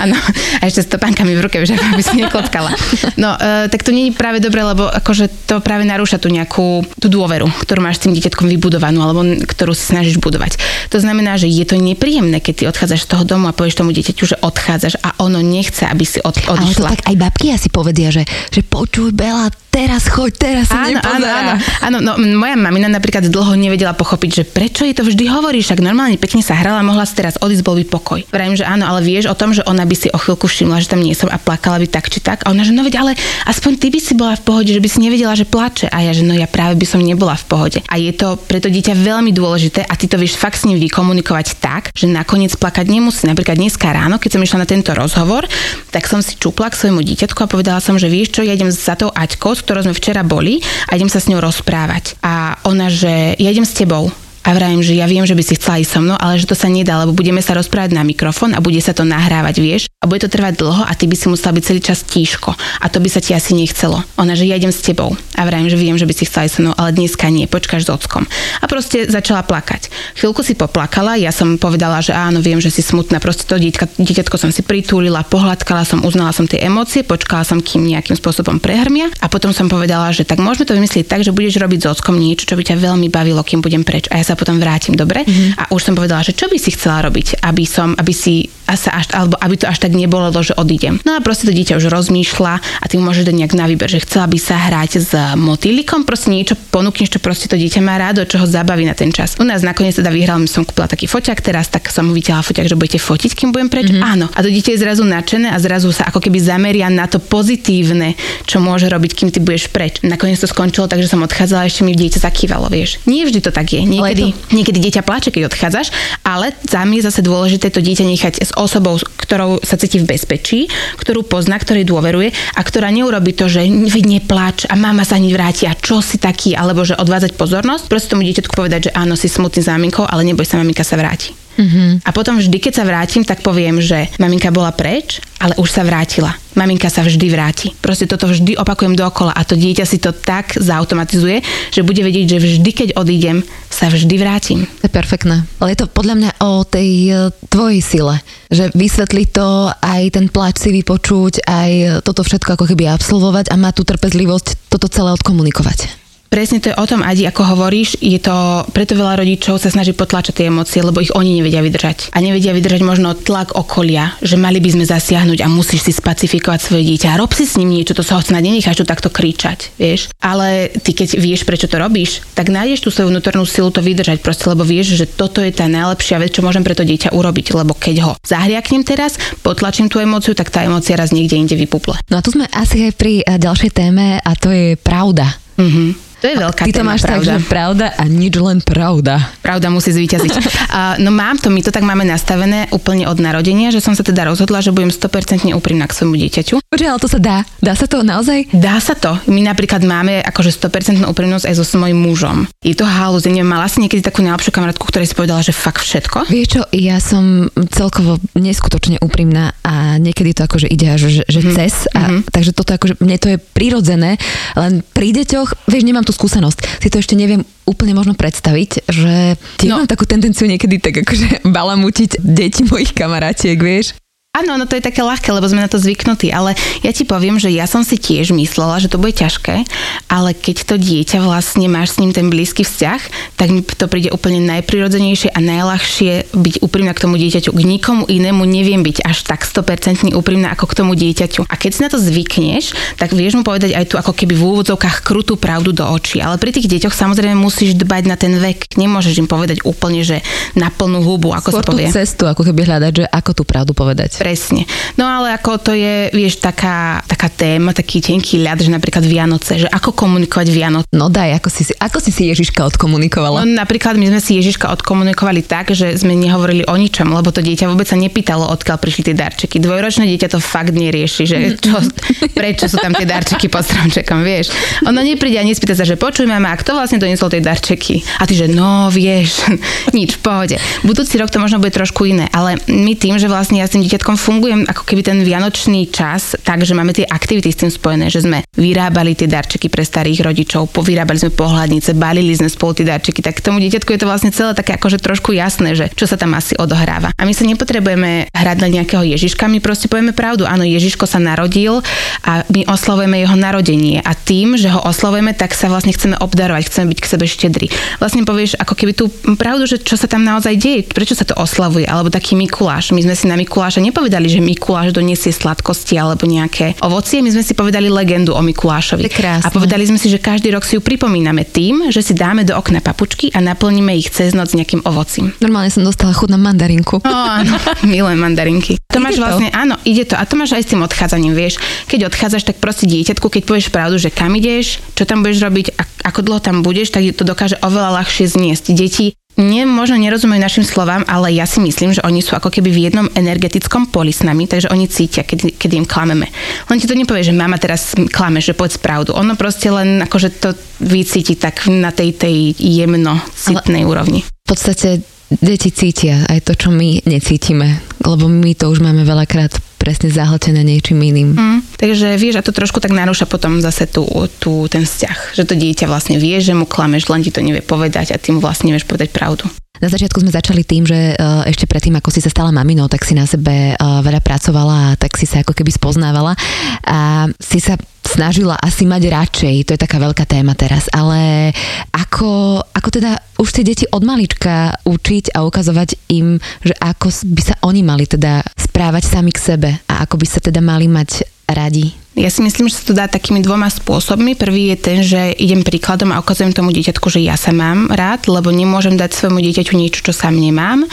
Áno, [laughs] a ešte s topánkami v ruke, že aby si neklotkala. No, uh, tak to nie je práve dobre, lebo akože to práve narúša tú nejakú tú dôveru, ktorú máš s tým dieťatkom vybudovanú, alebo ktorú si snažíš budovať. To znamená, že je to nepríjemné, keď ty odchádzaš z toho domu a povieš tomu dieťaťu, že odchádzaš a ono nechce, aby si od, odišla. Ale to tak aj babky asi povedia, že, že počuj, Bela, teraz choď, teraz sa áno, áno, áno, áno, no moja mamina napríklad dlho nevedela pochopiť, že prečo jej to vždy hovorí, však normálne pekne sa hrala, mohla si teraz odísť, bol by pokoj. Vrajím, že áno, ale vieš o tom, že ona by si o chvíľku všimla, že tam nie som a plakala by tak či tak. A ona, že no veď, ale aspoň ty by si bola v pohode, že by si nevedela, že plače. A ja, že no ja práve by som nebola v pohode. A je to pre to dieťa veľmi dôležité a ty to vieš fakt s ním vykomunikovať tak, že nakoniec plakať nemusí. Napríklad dneska ráno, keď som išla na tento rozhovor, tak som si čupla k svojmu dieťatku a povedala som, že vieš čo, ja idem za tou Aťkou, ktorou sme včera boli a idem sa s ňou rozprávať. A ona, že ja idem s tebou a vravím, že ja viem, že by si chcela ísť so mnou, ale že to sa nedá, lebo budeme sa rozprávať na mikrofón a bude sa to nahrávať, vieš, a bude to trvať dlho a ty by si musela byť celý čas tíško a to by sa ti asi nechcelo. Ona, že ja idem s tebou a vravím, že viem, že by si chcela ísť so mnou, ale dneska nie, počkáš s ockom. A proste začala plakať. Chvíľku si poplakala, ja som povedala, že áno, viem, že si smutná, proste to dieťka, dieťatko som si pritúlila, pohľadkala som, uznala som tie emócie, počkala som, kým nejakým spôsobom prehrmia a potom som povedala, že tak môžeme to vymyslieť tak, že budeš robiť s ockom niečo, čo by ťa veľmi bavilo, kým budem preč. A ja sa sa potom vrátim, dobre? Mm-hmm. A už som povedala, že čo by si chcela robiť, aby som, aby si sa až, alebo aby to až tak nebolo, že odídem. No a proste to dieťa už rozmýšľa a ty môžeš dať nejak na výber, že chcela by sa hrať s motýlikom, proste niečo ponúkneš, čo proste to dieťa má rádo, čo ho zabaví na ten čas. U nás nakoniec teda vyhral, som kúpila taký foťak teraz, tak som mu vytiahla foťak, že budete fotiť, kým budem preč. Mm-hmm. Áno. A to dieťa je zrazu nadšené a zrazu sa ako keby zameria na to pozitívne, čo môže robiť, kým ty budeš preč. Nakoniec to skončilo tak, že som odchádzala, ešte mi dieťa zakývalo, vieš. Nie vždy to tak je. Niekedy, to... niekedy dieťa plače, keď odchádzaš, ale za mňa je zase dôležité to dieťa nechať s osobou, ktorou sa cíti v bezpečí, ktorú pozná, ktorej dôveruje a ktorá neurobi to, že neplač a mama sa hneď vráti a čo si taký, alebo že odvádzať pozornosť. Proste tomu dieťatku povedať, že áno, si smutný záminkou, ale neboj sa, maminka sa vráti. Mm-hmm. A potom vždy, keď sa vrátim, tak poviem, že maminka bola preč, ale už sa vrátila. Maminka sa vždy vráti. Proste toto vždy opakujem dookola a to dieťa si to tak zautomatizuje, že bude vedieť, že vždy, keď odídem, sa vždy vrátim. To je perfektné. Ale je to podľa mňa o tej e, tvojej sile. Že vysvetliť to, aj ten pláč si vypočuť, aj toto všetko ako keby absolvovať a má tú trpezlivosť toto celé odkomunikovať. Presne to je o tom, Adi, ako hovoríš, je to, preto veľa rodičov sa snaží potlačať tie emócie, lebo ich oni nevedia vydržať. A nevedia vydržať možno tlak okolia, že mali by sme zasiahnuť a musíš si spacifikovať svoje dieťa. Rob si s ním niečo, to sa ho snad nenecháš tu takto kričať, vieš. Ale ty keď vieš, prečo to robíš, tak nájdeš tú svoju vnútornú silu to vydržať proste, lebo vieš, že toto je tá najlepšia vec, čo môžem pre to dieťa urobiť, lebo keď ho zahriaknem teraz, potlačím tú emóciu, tak tá emócia raz niekde inde vypuple. No a tu sme asi aj pri eh, ďalšej téme a to je pravda. Mm-hmm. To je veľká Ty to téma, máš pravda. tak, že pravda a nič len pravda. Pravda musí zvíťaziť. uh, no mám to, my to tak máme nastavené úplne od narodenia, že som sa teda rozhodla, že budem 100% úprimná k svojmu dieťaťu. Počkaj, ale to sa dá. Dá sa to naozaj? Dá sa to. My napríklad máme akože 100% úprimnosť aj so svojím mužom. Je to halúz. Neviem, mala si niekedy takú najlepšiu kamarátku, ktorej si povedala, že fakt všetko? Vieš čo, ja som celkovo neskutočne úprimná a niekedy to akože ide až že, že mm-hmm. cez. A, mm-hmm. Takže toto akože, mne to je prirodzené, len pri deťoch, vieš, nemám tú skúsenosť. Si to ešte neviem úplne možno predstaviť, že no. mám takú tendenciu niekedy tak akože balamutiť deti mojich kamarátiek, vieš. Áno, no to je také ľahké, lebo sme na to zvyknutí, ale ja ti poviem, že ja som si tiež myslela, že to bude ťažké, ale keď to dieťa vlastne máš s ním ten blízky vzťah, tak mi to príde úplne najprirodzenejšie a najľahšie byť úprimná k tomu dieťaťu. K nikomu inému neviem byť až tak 100% úprimná ako k tomu dieťaťu. A keď si na to zvykneš, tak vieš mu povedať aj tu ako keby v úvodzovkách krutú pravdu do očí. Ale pri tých deťoch samozrejme musíš dbať na ten vek. Nemôžeš im povedať úplne, že na plnú hubu, ako Skôr sa povie. cestu, ako keby hľadať, že ako tú pravdu povedať. Presne. No ale ako to je, vieš, taká, taká téma, taký tenký ľad, že napríklad Vianoce, že ako komunikovať Vianoce. No daj, ako si, ako si si Ježiška odkomunikovala? No napríklad my sme si Ježiška odkomunikovali tak, že sme nehovorili o ničom, lebo to dieťa vôbec sa nepýtalo, odkiaľ prišli tie darčeky. Dvojročné dieťa to fakt nerieši, že [laughs] čo, prečo sú tam tie darčeky pod stromčekom, vieš. Ono nepríde a nespýta sa, že počuj mama, a kto vlastne doniesol tie darčeky? A ty, že no, vieš, [laughs] nič, v pohode. Budúci rok to možno bude trošku iné, ale my tým, že vlastne ja s tým dieťatkom fungujem ako keby ten vianočný čas, takže máme tie aktivity s tým spojené, že sme vyrábali tie darčeky pre starých rodičov, povyrábali sme pohľadnice, balili sme spolu tie darčeky, tak tomu dieťatku je to vlastne celé také akože trošku jasné, že čo sa tam asi odohráva. A my sa nepotrebujeme hrať na nejakého Ježiška, my proste povieme pravdu. Áno, Ježiško sa narodil a my oslavujeme jeho narodenie a tým, že ho oslavujeme, tak sa vlastne chceme obdarovať, chceme byť k sebe štedri. Vlastne povieš ako keby tú pravdu, že čo sa tam naozaj deje, prečo sa to oslavuje, alebo taký Mikuláš. My sme si na Mikuláša nepovedali, že Mikuláš doniesie sladkosti alebo nejaké ovocie. My sme si povedali legendu o Mikulášovi. A povedali sme si, že každý rok si ju pripomíname tým, že si dáme do okna papučky a naplníme ich cez noc nejakým ovocím. Normálne som dostala chuť na mandarinku. No, áno, [laughs] milujem mandarinky. To ide máš vlastne, to? áno, ide to. A to máš aj s tým odchádzaním, vieš. Keď odchádzaš, tak proste dieťatku, keď povieš pravdu, že kam ideš, čo tam budeš robiť, ako dlho tam budeš, tak to dokáže oveľa ľahšie zniesť. Deti nie, možno nerozumejú našim slovám, ale ja si myslím, že oni sú ako keby v jednom energetickom poli s nami, takže oni cítia, keď, keď im klameme. Len ti to nepovie, že mama teraz klame, že povedz pravdu. Ono proste len akože to vycíti tak na tej, tej jemno citnej úrovni. V podstate deti cítia aj to, čo my necítime, lebo my to už máme veľakrát presne zahltené niečím iným. Mm, takže vieš, a to trošku tak narúša potom zase tú, tú, ten vzťah, že to dieťa vlastne vie, že mu klameš, len ti to nevie povedať a tým vlastne nevieš povedať pravdu. Na začiatku sme začali tým, že uh, ešte predtým, ako si sa stala maminou, tak si na sebe uh, veľa pracovala a tak si sa ako keby spoznávala a si sa snažila asi mať radšej, to je taká veľká téma teraz, ale ako, ako teda už tie deti od malička učiť a ukazovať im, že ako by sa oni mali teda správať sami k sebe a ako by sa teda mali mať radi? Ja si myslím, že sa to dá takými dvoma spôsobmi. Prvý je ten, že idem príkladom a ukazujem tomu dieťatku, že ja sa mám rád, lebo nemôžem dať svojmu dieťaťu niečo, čo sám nemám.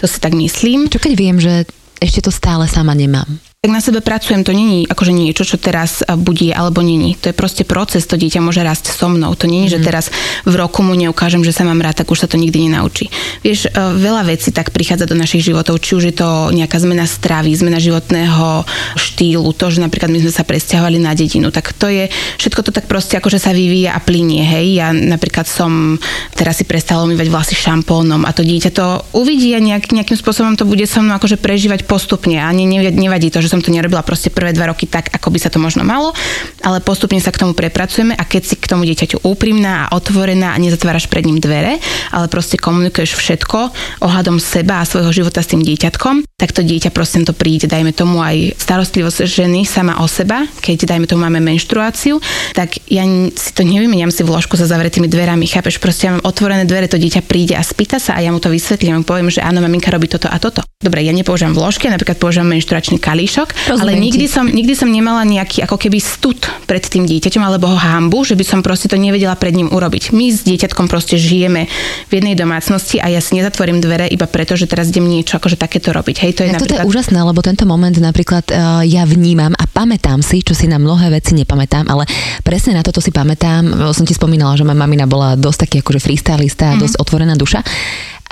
To si tak myslím. Čo keď viem, že ešte to stále sama nemám? Tak na sebe pracujem, to není akože niečo, čo teraz budí alebo není. To je proste proces, to dieťa môže rásť so mnou. To není, mm. že mhm. teraz v roku mu neukážem, že sa mám rád, tak už sa to nikdy nenaučí. Vieš, e, veľa vecí tak prichádza do našich životov, či už je to nejaká zmena stravy, zmena životného štýlu, to, že napríklad my sme sa presťahovali na dedinu, tak to je, všetko to tak proste akože sa vyvíja a plinie, hej. Ja napríklad som teraz si prestala umývať vlasy šampónom a to dieťa to uvidí a nejak, nejakým spôsobom to bude so mnou akože prežívať postupne a nevadí to, že som to nerobila proste prvé dva roky tak, ako by sa to možno malo, ale postupne sa k tomu prepracujeme a keď si k tomu dieťaťu úprimná a otvorená a nezatváraš pred ním dvere, ale proste komunikuješ všetko ohľadom seba a svojho života s tým dieťatkom, tak to dieťa proste to príde, dajme tomu aj starostlivosť ženy sama o seba, keď dajme tomu máme menštruáciu, tak ja si to nevymeniam si vložku za zavretými dverami, chápeš, proste ja mám otvorené dvere, to dieťa príde a spýta sa a ja mu to vysvetlím, poviem, že áno, maminka robí toto a toto. Dobre, ja nepoužívam vložky, napríklad používam menštruačný kalíšok, šok, Rozumiem ale nikdy som, nikdy som nemala nejaký ako keby stud pred tým dieťaťom alebo ho hambu, že by som proste to nevedela pred ním urobiť. My s dieťatkom proste žijeme v jednej domácnosti a ja si nezatvorím dvere iba preto, že teraz idem niečo akože takéto robiť. Hej, to je, ja, napríklad... to je úžasné, lebo tento moment napríklad uh, ja vnímam a pamätám si, čo si na mnohé veci nepamätám, ale presne na toto si pamätám. Som ti spomínala, že moja mamina bola dosť taký akože freestylista, mm-hmm. dosť otvorená duša.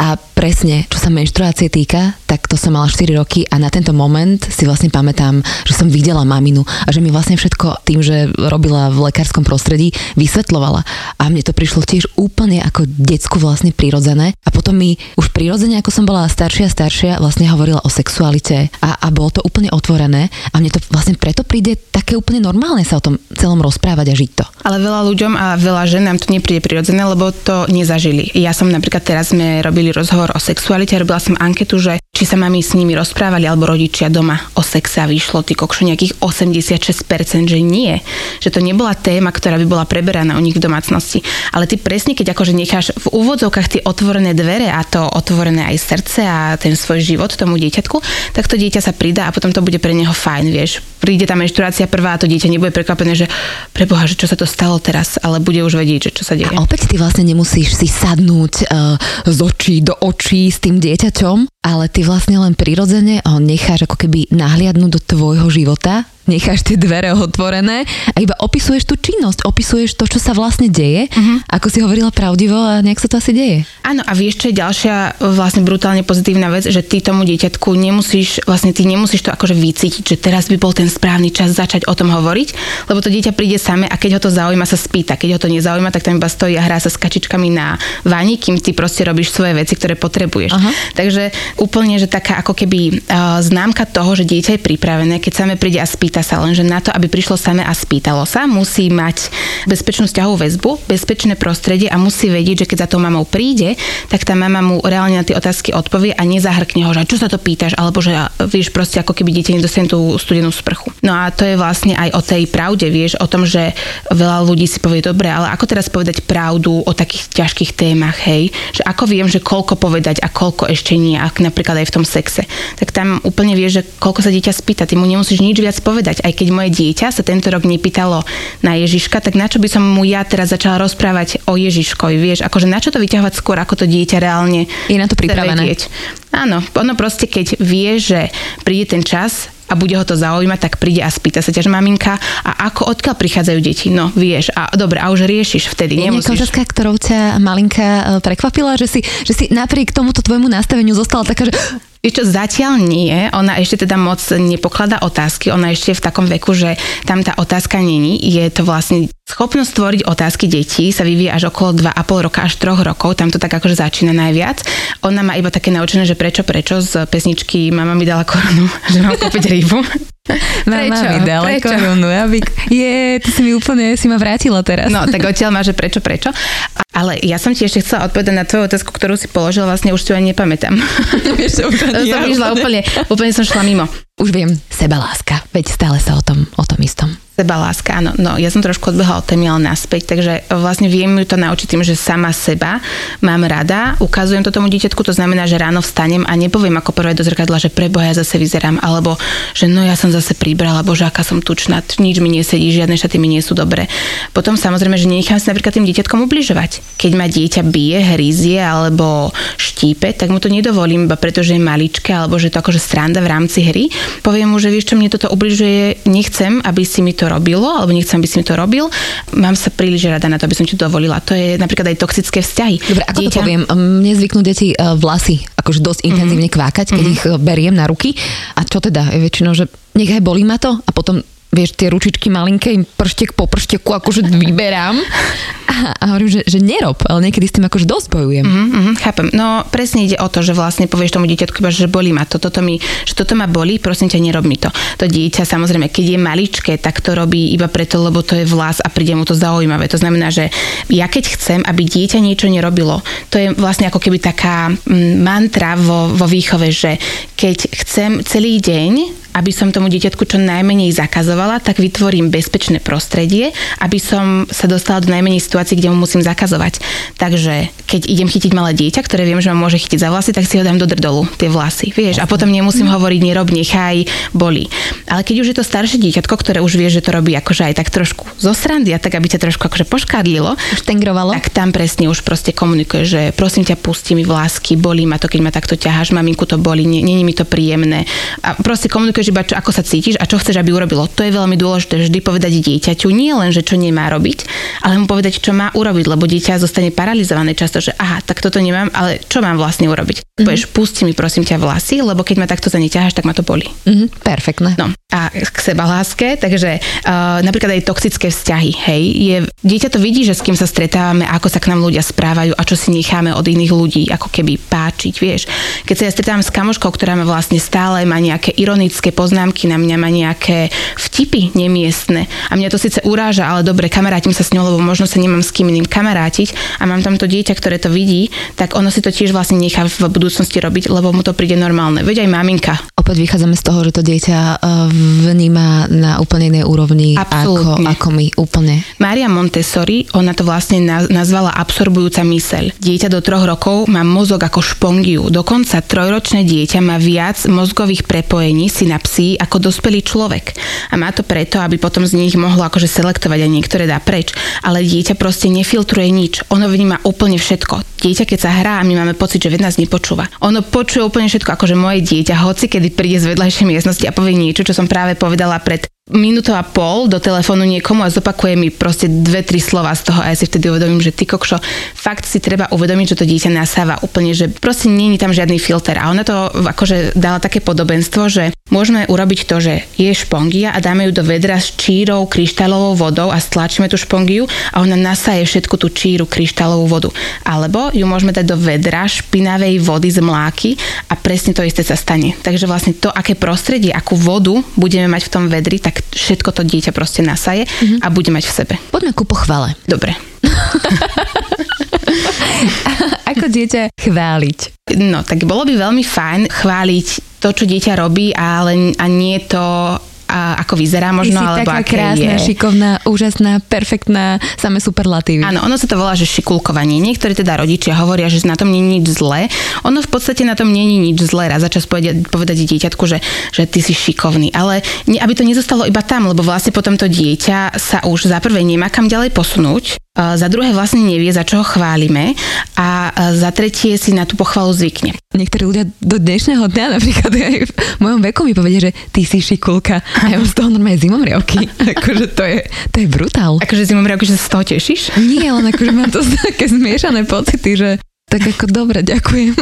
A presne, čo sa menštruácie týka, tak to som mala 4 roky a na tento moment si vlastne pamätám, že som videla maminu a že mi vlastne všetko tým, že robila v lekárskom prostredí, vysvetlovala. A mne to prišlo tiež úplne ako decku vlastne prirodzené. A potom mi už prirodzene, ako som bola staršia a staršia, vlastne hovorila o sexualite a, a bolo to úplne otvorené. A mne to vlastne preto príde také úplne normálne sa o tom celom rozprávať a žiť to. Ale veľa ľuďom a veľa ženám to nepríde prirodzené, lebo to nezažili. Ja som napríklad teraz sme robili rozhovor o sexualite, robila som anketu, že či sa mami s nimi rozprávali alebo rodičia doma o sexe a vyšlo ty kokšo nejakých 86%, že nie. Že to nebola téma, ktorá by bola preberaná u nich v domácnosti. Ale ty presne, keď akože necháš v úvodzovkách tie otvorené dvere a to otvorené aj srdce a ten svoj život tomu dieťatku, tak to dieťa sa pridá a potom to bude pre neho fajn, vieš. Príde tá menštruácia prvá a to dieťa nebude prekvapené, že preboha, že čo sa to stalo teraz, ale bude už vedieť, že čo sa deje. A opäť ty vlastne nemusíš si sadnúť uh, z očí do očí s tým dieťaťom, ale ty vlastne len prirodzene ho necháš ako keby nahliadnúť do tvojho života necháš tie dvere otvorené a iba opisuješ tú činnosť, opisuješ to, čo sa vlastne deje, uh-huh. ako si hovorila pravdivo a nejak sa to asi deje. Áno, a vieš, čo je ďalšia vlastne brutálne pozitívna vec, že ty tomu dieťatku nemusíš, vlastne ty nemusíš to akože vycítiť, že teraz by bol ten správny čas začať o tom hovoriť, lebo to dieťa príde same a keď ho to zaujíma, sa spýta. Keď ho to nezaujíma, tak tam iba stojí a hrá sa s kačičkami na vani, kým ty proste robíš svoje veci, ktoré potrebuješ. Uh-huh. Takže úplne, že taká ako keby uh, známka toho, že dieťa je pripravené, keď same príde a spýta Pýta sa len, že na to, aby prišlo samé a spýtalo sa, musí mať bezpečnú vzťahovú väzbu, bezpečné prostredie a musí vedieť, že keď za tou mamou príde, tak tá mama mu reálne na tie otázky odpovie a nezahrkne ho, že čo sa to pýtaš, alebo že vieš proste ako keby dieťa nedostane tú studenú sprchu. No a to je vlastne aj o tej pravde, vieš, o tom, že veľa ľudí si povie, dobre, ale ako teraz povedať pravdu o takých ťažkých témach, hej, že ako viem, že koľko povedať a koľko ešte nie, ak napríklad aj v tom sexe. Tak tam úplne vieš, že koľko sa dieťa spýta, ty mu nemusíš nič viac povedať povedať, aj keď moje dieťa sa tento rok nepýtalo na Ježiška, tak na čo by som mu ja teraz začala rozprávať o Ježiškovi, vieš, akože na čo to vyťahovať skôr, ako to dieťa reálne je na to pripravené. Áno, ono proste, keď vie, že príde ten čas, a bude ho to zaujímať, tak príde a spýta sa ťa, že maminka, a ako odkiaľ prichádzajú deti? No, vieš, a dobre, a už riešiš vtedy. Je nejaká otázka, ktorou ťa malinka e, prekvapila, že si, že si napriek tomuto tvojmu nastaveniu zostala taká, že Vieš čo, zatiaľ nie. Ona ešte teda moc nepokladá otázky. Ona ešte je v takom veku, že tam tá otázka není. Je to vlastne schopnosť tvoriť otázky detí sa vyvíja až okolo 2,5 roka až 3 rokov. Tam to tak akože začína najviac. Ona má iba také naučené, že prečo, prečo z pesničky Mama mi dala korunu, [laughs] že mám kúpiť rybu. Mama prečo? mi dala prečo? korunu. Aby... Je, ty si mi úplne, si ma vrátila teraz. No, tak odtiaľ má, že prečo, prečo. Ale ja som ti ešte chcela odpovedať na tvoju otázku, ktorú si položila, vlastne už si ani nepamätám. [laughs] Vieš, som išla úplne, úplne som šla mimo. Už viem, sebaláska. Veď stále sa o tom, o tom istom. Seba láska, áno. No, ja som trošku odbehla od témy, ale naspäť, takže vlastne viem ju to naučiť tým, že sama seba mám rada, ukazujem to tomu dieťatku, to znamená, že ráno vstanem a nepoviem ako prvé do zrkadla, že preboha ja zase vyzerám, alebo že no ja som zase pribrala, bože aká som tučná, nič mi nesedí, žiadne šaty mi nie sú dobré. Potom samozrejme, že nenechám si napríklad tým dieťatkom ubližovať. Keď ma dieťa bije, hrízie alebo štípe, tak mu to nedovolím, iba pretože je maličké alebo že to akože stranda v rámci hry. Poviem mu, že vieš čo, mne toto ubližuje, nechcem, aby si mi to robilo, alebo nechcem, aby si mi to robil. Mám sa príliš rada na to, aby som ti to dovolila. To je napríklad aj toxické vzťahy. Dobre, ako Dieťa... to poviem? Mne zvyknú deti uh, vlasy akože dosť intenzívne mm-hmm. kvákať, keď mm-hmm. ich uh, beriem na ruky. A čo teda? Je väčšinou, že nech aj bolí ma to a potom vieš, tie ručičky malinké, prštek po pršteku akože vyberám [laughs] a, a hovorím, že, že nerob, ale niekedy s tým akože dosť bojujem. Mm-hmm, chápem. No presne ide o to, že vlastne povieš tomu dieťatku že bolí ma to, toto mi, že toto ma bolí, prosím ťa, nerob mi to. To dieťa samozrejme, keď je maličké, tak to robí iba preto, lebo to je vlas a príde mu to zaujímavé. To znamená, že ja keď chcem, aby dieťa niečo nerobilo, to je vlastne ako keby taká mm, mantra vo, vo výchove, že keď chcem celý deň aby som tomu dieťatku čo najmenej zakazovala, tak vytvorím bezpečné prostredie, aby som sa dostala do najmenej situácií, kde mu musím zakazovať. Takže keď idem chytiť malé dieťa, ktoré viem, že ma môže chytiť za vlasy, tak si ho dám do drdolu, tie vlasy, vieš, a potom nemusím hovoriť, nerob, nechaj, boli. Ale keď už je to staršie dieťatko, ktoré už vie, že to robí akože aj tak trošku zo srandy a tak, aby ťa trošku akože poškadlilo, štengrovalo, tak tam presne už proste komunikuje, že prosím ťa, pusti mi vlásky, bolí ma to, keď ma takto ťaháš, maminku to bolí, není mi to príjemné. A proste komunikuje ukáž iba, čo, ako sa cítiš a čo chceš, aby urobilo. To je veľmi dôležité vždy povedať dieťaťu, nie len, že čo nemá robiť, ale mu povedať, čo má urobiť, lebo dieťa zostane paralizované často, že aha, tak toto nemám, ale čo mám vlastne urobiť? Mm-hmm. Povieš, pusti mi prosím ťa vlasy, lebo keď ma takto za ne ťaháš, tak ma to boli. Mm-hmm, perfektné. No a k seba láske, takže uh, napríklad aj toxické vzťahy, hej, je, dieťa to vidí, že s kým sa stretávame, ako sa k nám ľudia správajú a čo si necháme od iných ľudí, ako keby páčiť, vieš. Keď sa ja stretávam s kamoškou, ktorá ma vlastne stále má nejaké ironické nejaké poznámky na mňa, má nejaké vtipy nemiestne. A mňa to síce uráža, ale dobre, kamarátim sa s ňou, lebo možno sa nemám s kým iným kamarátiť a mám tam to dieťa, ktoré to vidí, tak ono si to tiež vlastne nechá v budúcnosti robiť, lebo mu to príde normálne. Veď aj maminka. Opäť vychádzame z toho, že to dieťa e, vníma na úplne inej úrovni ako, ako my úplne. Maria Montessori, ona to vlastne nazvala absorbujúca myseľ. Dieťa do troch rokov má mozog ako špongiu. Dokonca trojročné dieťa má viac mozgových prepojení si psí ako dospelý človek. A má to preto, aby potom z nich mohlo akože selektovať a niektoré dá preč. Ale dieťa proste nefiltruje nič. Ono vníma úplne všetko. Dieťa, keď sa hrá my máme pocit, že ved nás nepočúva. Ono počuje úplne všetko, akože moje dieťa, hoci kedy príde z vedľajšej miestnosti a povie niečo, čo som práve povedala pred minútu a pol do telefónu niekomu a zopakuje mi proste dve, tri slova z toho a ja si vtedy uvedomím, že ty kokšo, fakt si treba uvedomiť, že to dieťa nasáva úplne, že proste není tam žiadny filter a ona to akože dala také podobenstvo, že môžeme urobiť to, že je špongia a dáme ju do vedra s čírou, kryštálovou vodou a stlačíme tú špongiu a ona nasaje všetku tú číru, kryštálovú vodu. Alebo ju môžeme dať do vedra špinavej vody z mláky a presne to isté sa stane. Takže vlastne to, aké prostredie, akú vodu budeme mať v tom vedri, tak všetko to dieťa proste nasaje mm-hmm. a bude mať v sebe. Poďme ku pochvale. Dobre. [laughs] Ako dieťa chváliť? No, tak bolo by veľmi fajn chváliť to, čo dieťa robí, ale a nie to, a ako vyzerá možno, Ty si alebo taká krásna, je. šikovná, úžasná, perfektná, samé superlatívy. Áno, ono sa to volá, že šikulkovanie. Niektorí teda rodičia hovoria, že na tom nie je nič zlé. Ono v podstate na tom nie je nič zlé. Raz začas povedať, povedať dieťatku, že, že ty si šikovný. Ale ne, aby to nezostalo iba tam, lebo vlastne potom to dieťa sa už za prvé nemá kam ďalej posunúť za druhé vlastne nevie, za čo ho chválime a za tretie si na tú pochvalu zvykne. Niektorí ľudia do dnešného dňa, napríklad aj v mojom veku mi povedia, že ty si šikulka a ja mám z toho normálne zimomriavky. [laughs] akože to je, to je brutál. Akože zimomriavky, že sa z toho tešíš? Nie, len akože mám to také zmiešané pocity, že tak ako dobre, ďakujem.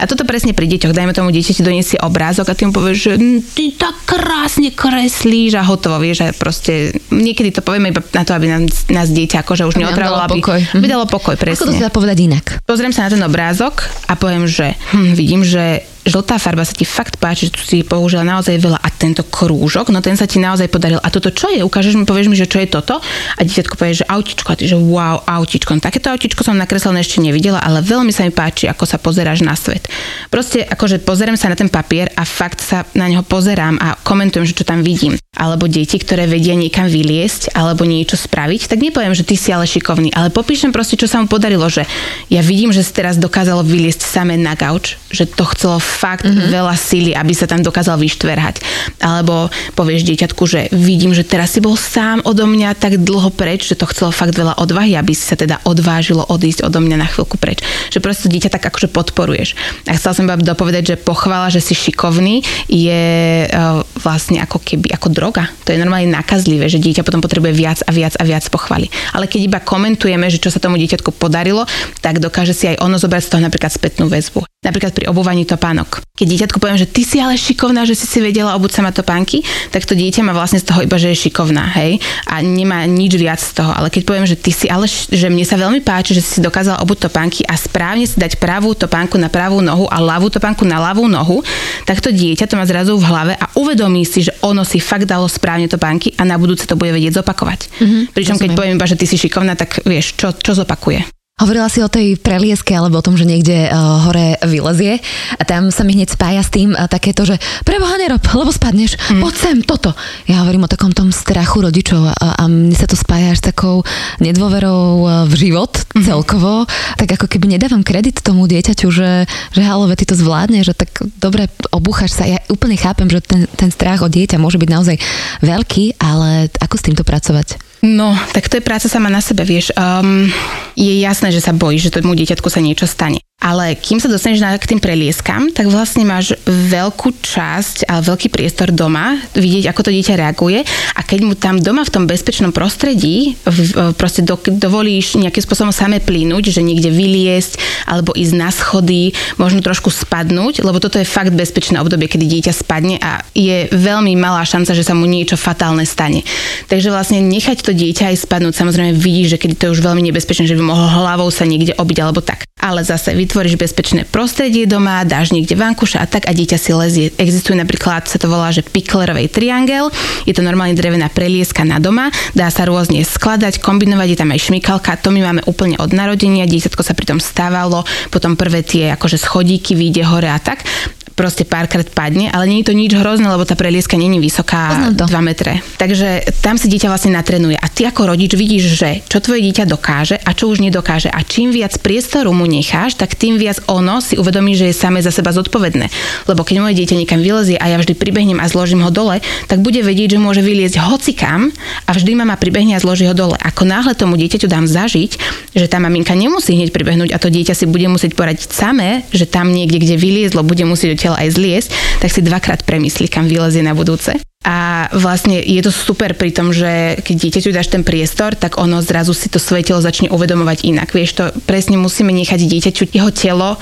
A toto presne pri deťoch. Dajme tomu dieťa ti doniesie obrázok a ty mu povieš, že hm, ty tak krásne kreslíš a hotovo, vieš, a proste niekedy to povieme iba na to, aby nás, nás dieťa akože už neotravilo, aby pokoj. aby dalo pokoj, presne. Ako to sa dá povedať inak? Pozriem sa na ten obrázok a poviem, že hm, vidím, že žltá farba sa ti fakt páči, že tu si použila naozaj veľa a tento krúžok, no ten sa ti naozaj podaril. A toto čo je? Ukážeš mi, povieš mi, že čo je toto? A dieťatko povie, že autičko, a ty, že wow, autičko. No, takéto autičko som nakreslené ešte nevidela, ale veľmi sa mi páči, ako sa pozeráš na svet. Proste akože pozerám sa na ten papier a fakt sa na neho pozerám a komentujem, že čo tam vidím. Alebo deti, ktoré vedia niekam vyliesť alebo niečo spraviť, tak nepoviem, že ty si ale šikovný, ale popíšem proste, čo sa mu podarilo, že ja vidím, že si teraz dokázalo vyliesť samé na gauč, že to chcelo fakt mm-hmm. veľa síly, aby sa tam dokázal vyštverhať. Alebo povieš dieťatku, že vidím, že teraz si bol sám odo mňa tak dlho preč, že to chcelo fakt veľa odvahy, aby si sa teda odvážilo odísť odo mňa na chvíľku preč. Že proste dieťa tak akože podporuješ. A chcela som iba dopovedať, že pochvala, že si šikovný, je uh, vlastne ako keby ako droga. To je normálne nakazlivé, že dieťa potom potrebuje viac a viac a viac pochvaly. Ale keď iba komentujeme, že čo sa tomu dieťatku podarilo, tak dokáže si aj ono zobrať z toho napríklad spätnú väzbu. Napríklad pri obúvaní topánok. Keď dieťatku poviem, že ty si ale šikovná, že si si vedela obúť sama topánky, tak to dieťa má vlastne z toho iba, že je šikovná, hej, a nemá nič viac z toho. Ale keď poviem, že ty si ale, že mne sa veľmi páči, že si dokázala obúť topánky a správne si dať pravú topánku na pravú nohu a ľavú topánku na ľavú nohu, tak to dieťa to má zrazu v hlave a uvedomí si, že ono si fakt dalo správne topánky a na budúce to bude vedieť zopakovať. Mm-hmm, Pričom keď poviem iba, že ty si šikovná, tak vieš, čo, čo zopakuje. Hovorila si o tej prelieske alebo o tom, že niekde uh, hore vylezie a tam sa mi hneď spája s tým uh, takéto, že preboha nerob, lebo spadneš, mm. poď sem, toto. Ja hovorím o takom tom strachu rodičov a, a mne sa to spája až takou nedôverou uh, v život mm. celkovo, tak ako keby nedávam kredit tomu dieťaťu, že, že halo, ty to zvládne, že tak dobre obúchaš sa. Ja úplne chápem, že ten, ten strach od dieťa môže byť naozaj veľký, ale ako s týmto pracovať? No, tak to je práca sama na sebe, vieš. Um, je jasné, že sa bojíš, že tomu dieťatku sa niečo stane. Ale kým sa dostaneš na, k tým prelieskam, tak vlastne máš veľkú časť a veľký priestor doma, vidieť, ako to dieťa reaguje a keď mu tam doma v tom bezpečnom prostredí v, proste do, dovolíš nejakým spôsobom same plínuť, že niekde vyliesť alebo ísť na schody, možno trošku spadnúť, lebo toto je fakt bezpečné obdobie, kedy dieťa spadne a je veľmi malá šanca, že sa mu niečo fatálne stane. Takže vlastne nechať to dieťa aj spadnúť, samozrejme vidíš, že keď to je už veľmi nebezpečné, že by mohol hlavou sa niekde obiť alebo tak. Ale zase vytvoríš bezpečné prostredie doma, dáš niekde vankuša a tak a dieťa si lezie. Existuje napríklad, sa to volá, že piklerovej triangel, je to normálne drevená prelieska na doma, dá sa rôzne skladať, kombinovať, je tam aj šmikalka, to my máme úplne od narodenia, dieťatko sa pritom stávalo, potom prvé tie akože schodíky vyjde hore a tak proste párkrát padne, ale nie je to nič hrozné, lebo tá prelieska není vysoká 2 metre. Takže tam si dieťa vlastne natrenuje. A ty ako rodič vidíš, že čo tvoje dieťa dokáže a čo už nedokáže. A čím viac priestoru mu necháš, tak tým viac ono si uvedomí, že je samé za seba zodpovedné. Lebo keď moje dieťa niekam vylezie a ja vždy pribehnem a zložím ho dole, tak bude vedieť, že môže vyliezť hocikam a vždy mama pribehne a zloží ho dole. Ako náhle tomu dieťaťu dám zažiť, že tá maminka nemusí hneď pribehnúť a to dieťa si bude musieť poradiť samé, že tam niekde, kde vyliezlo, bude musieť odtiaľ aj zliesť, tak si dvakrát premyslí, kam vylezie na budúce. A vlastne je to super pri tom, že keď dieťaťu dáš ten priestor, tak ono zrazu si to svoje telo začne uvedomovať inak. Vieš, to presne musíme nechať dieťaťu jeho telo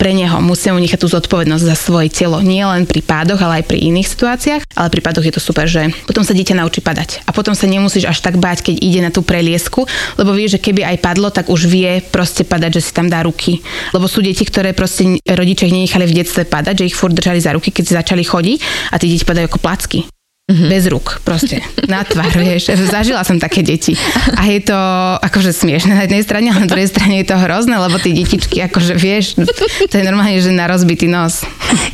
pre neho. Musíme mu nechať tú zodpovednosť za svoje telo. Nie len pri pádoch, ale aj pri iných situáciách. Ale pri pádoch je to super, že potom sa dieťa naučí padať. A potom sa nemusíš až tak báť, keď ide na tú preliesku, lebo vieš, že keby aj padlo, tak už vie proste padať, že si tam dá ruky. Lebo sú deti, ktoré proste rodičia ich nenechali v detstve padať, že ich furt držali za ruky, keď si začali chodiť a tie deti padajú ako placky. Mm-hmm. Bez rúk, proste. Na tvár, vieš. Zažila som také deti. A je to akože smiešne na jednej strane, ale na druhej strane je to hrozné, lebo tie detičky, akože vieš, to je normálne, že na rozbitý nos.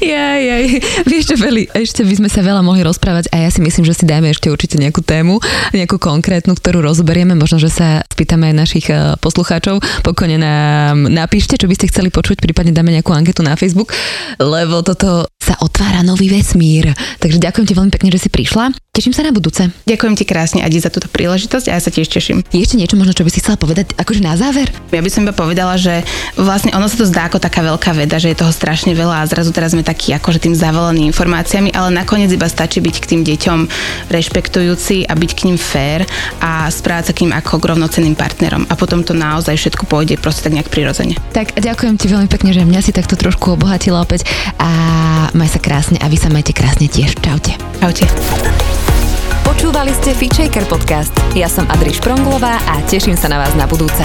Ja, ja, vieš čo, Feli, ešte by sme sa veľa mohli rozprávať a ja si myslím, že si dáme ešte určite nejakú tému, nejakú konkrétnu, ktorú rozoberieme. Možno, že sa spýtame aj našich eh, poslucháčov. Pokojne nám napíšte, čo by ste chceli počuť, prípadne dáme nejakú anketu na Facebook, lebo toto sa otvára nový vesmír. Takže ďakujem ti veľmi pekne, že si prišla. Teším sa na budúce. Ďakujem ti krásne, Adi, za túto príležitosť a ja sa tiež teším. Je ešte niečo možno, čo by si chcela povedať akože na záver? Ja by som iba povedala, že vlastne ono sa to zdá ako taká veľká veda, že je toho strašne veľa a zrazu teraz sme takí akože tým zavolaní informáciami, ale nakoniec iba stačí byť k tým deťom rešpektujúci a byť k ním fér a správať sa k ním ako k rovnocenným partnerom. A potom to naozaj všetko pôjde proste tak nejak prirodzene. Tak ďakujem ti veľmi pekne, že mňa si takto trošku obohatila opäť a maj sa krásne a vy sa majte krásne tiež. Čaute. Čaute. Počúvali ste Feature podcast. Ja som Adriš Pronglová a teším sa na vás na budúce.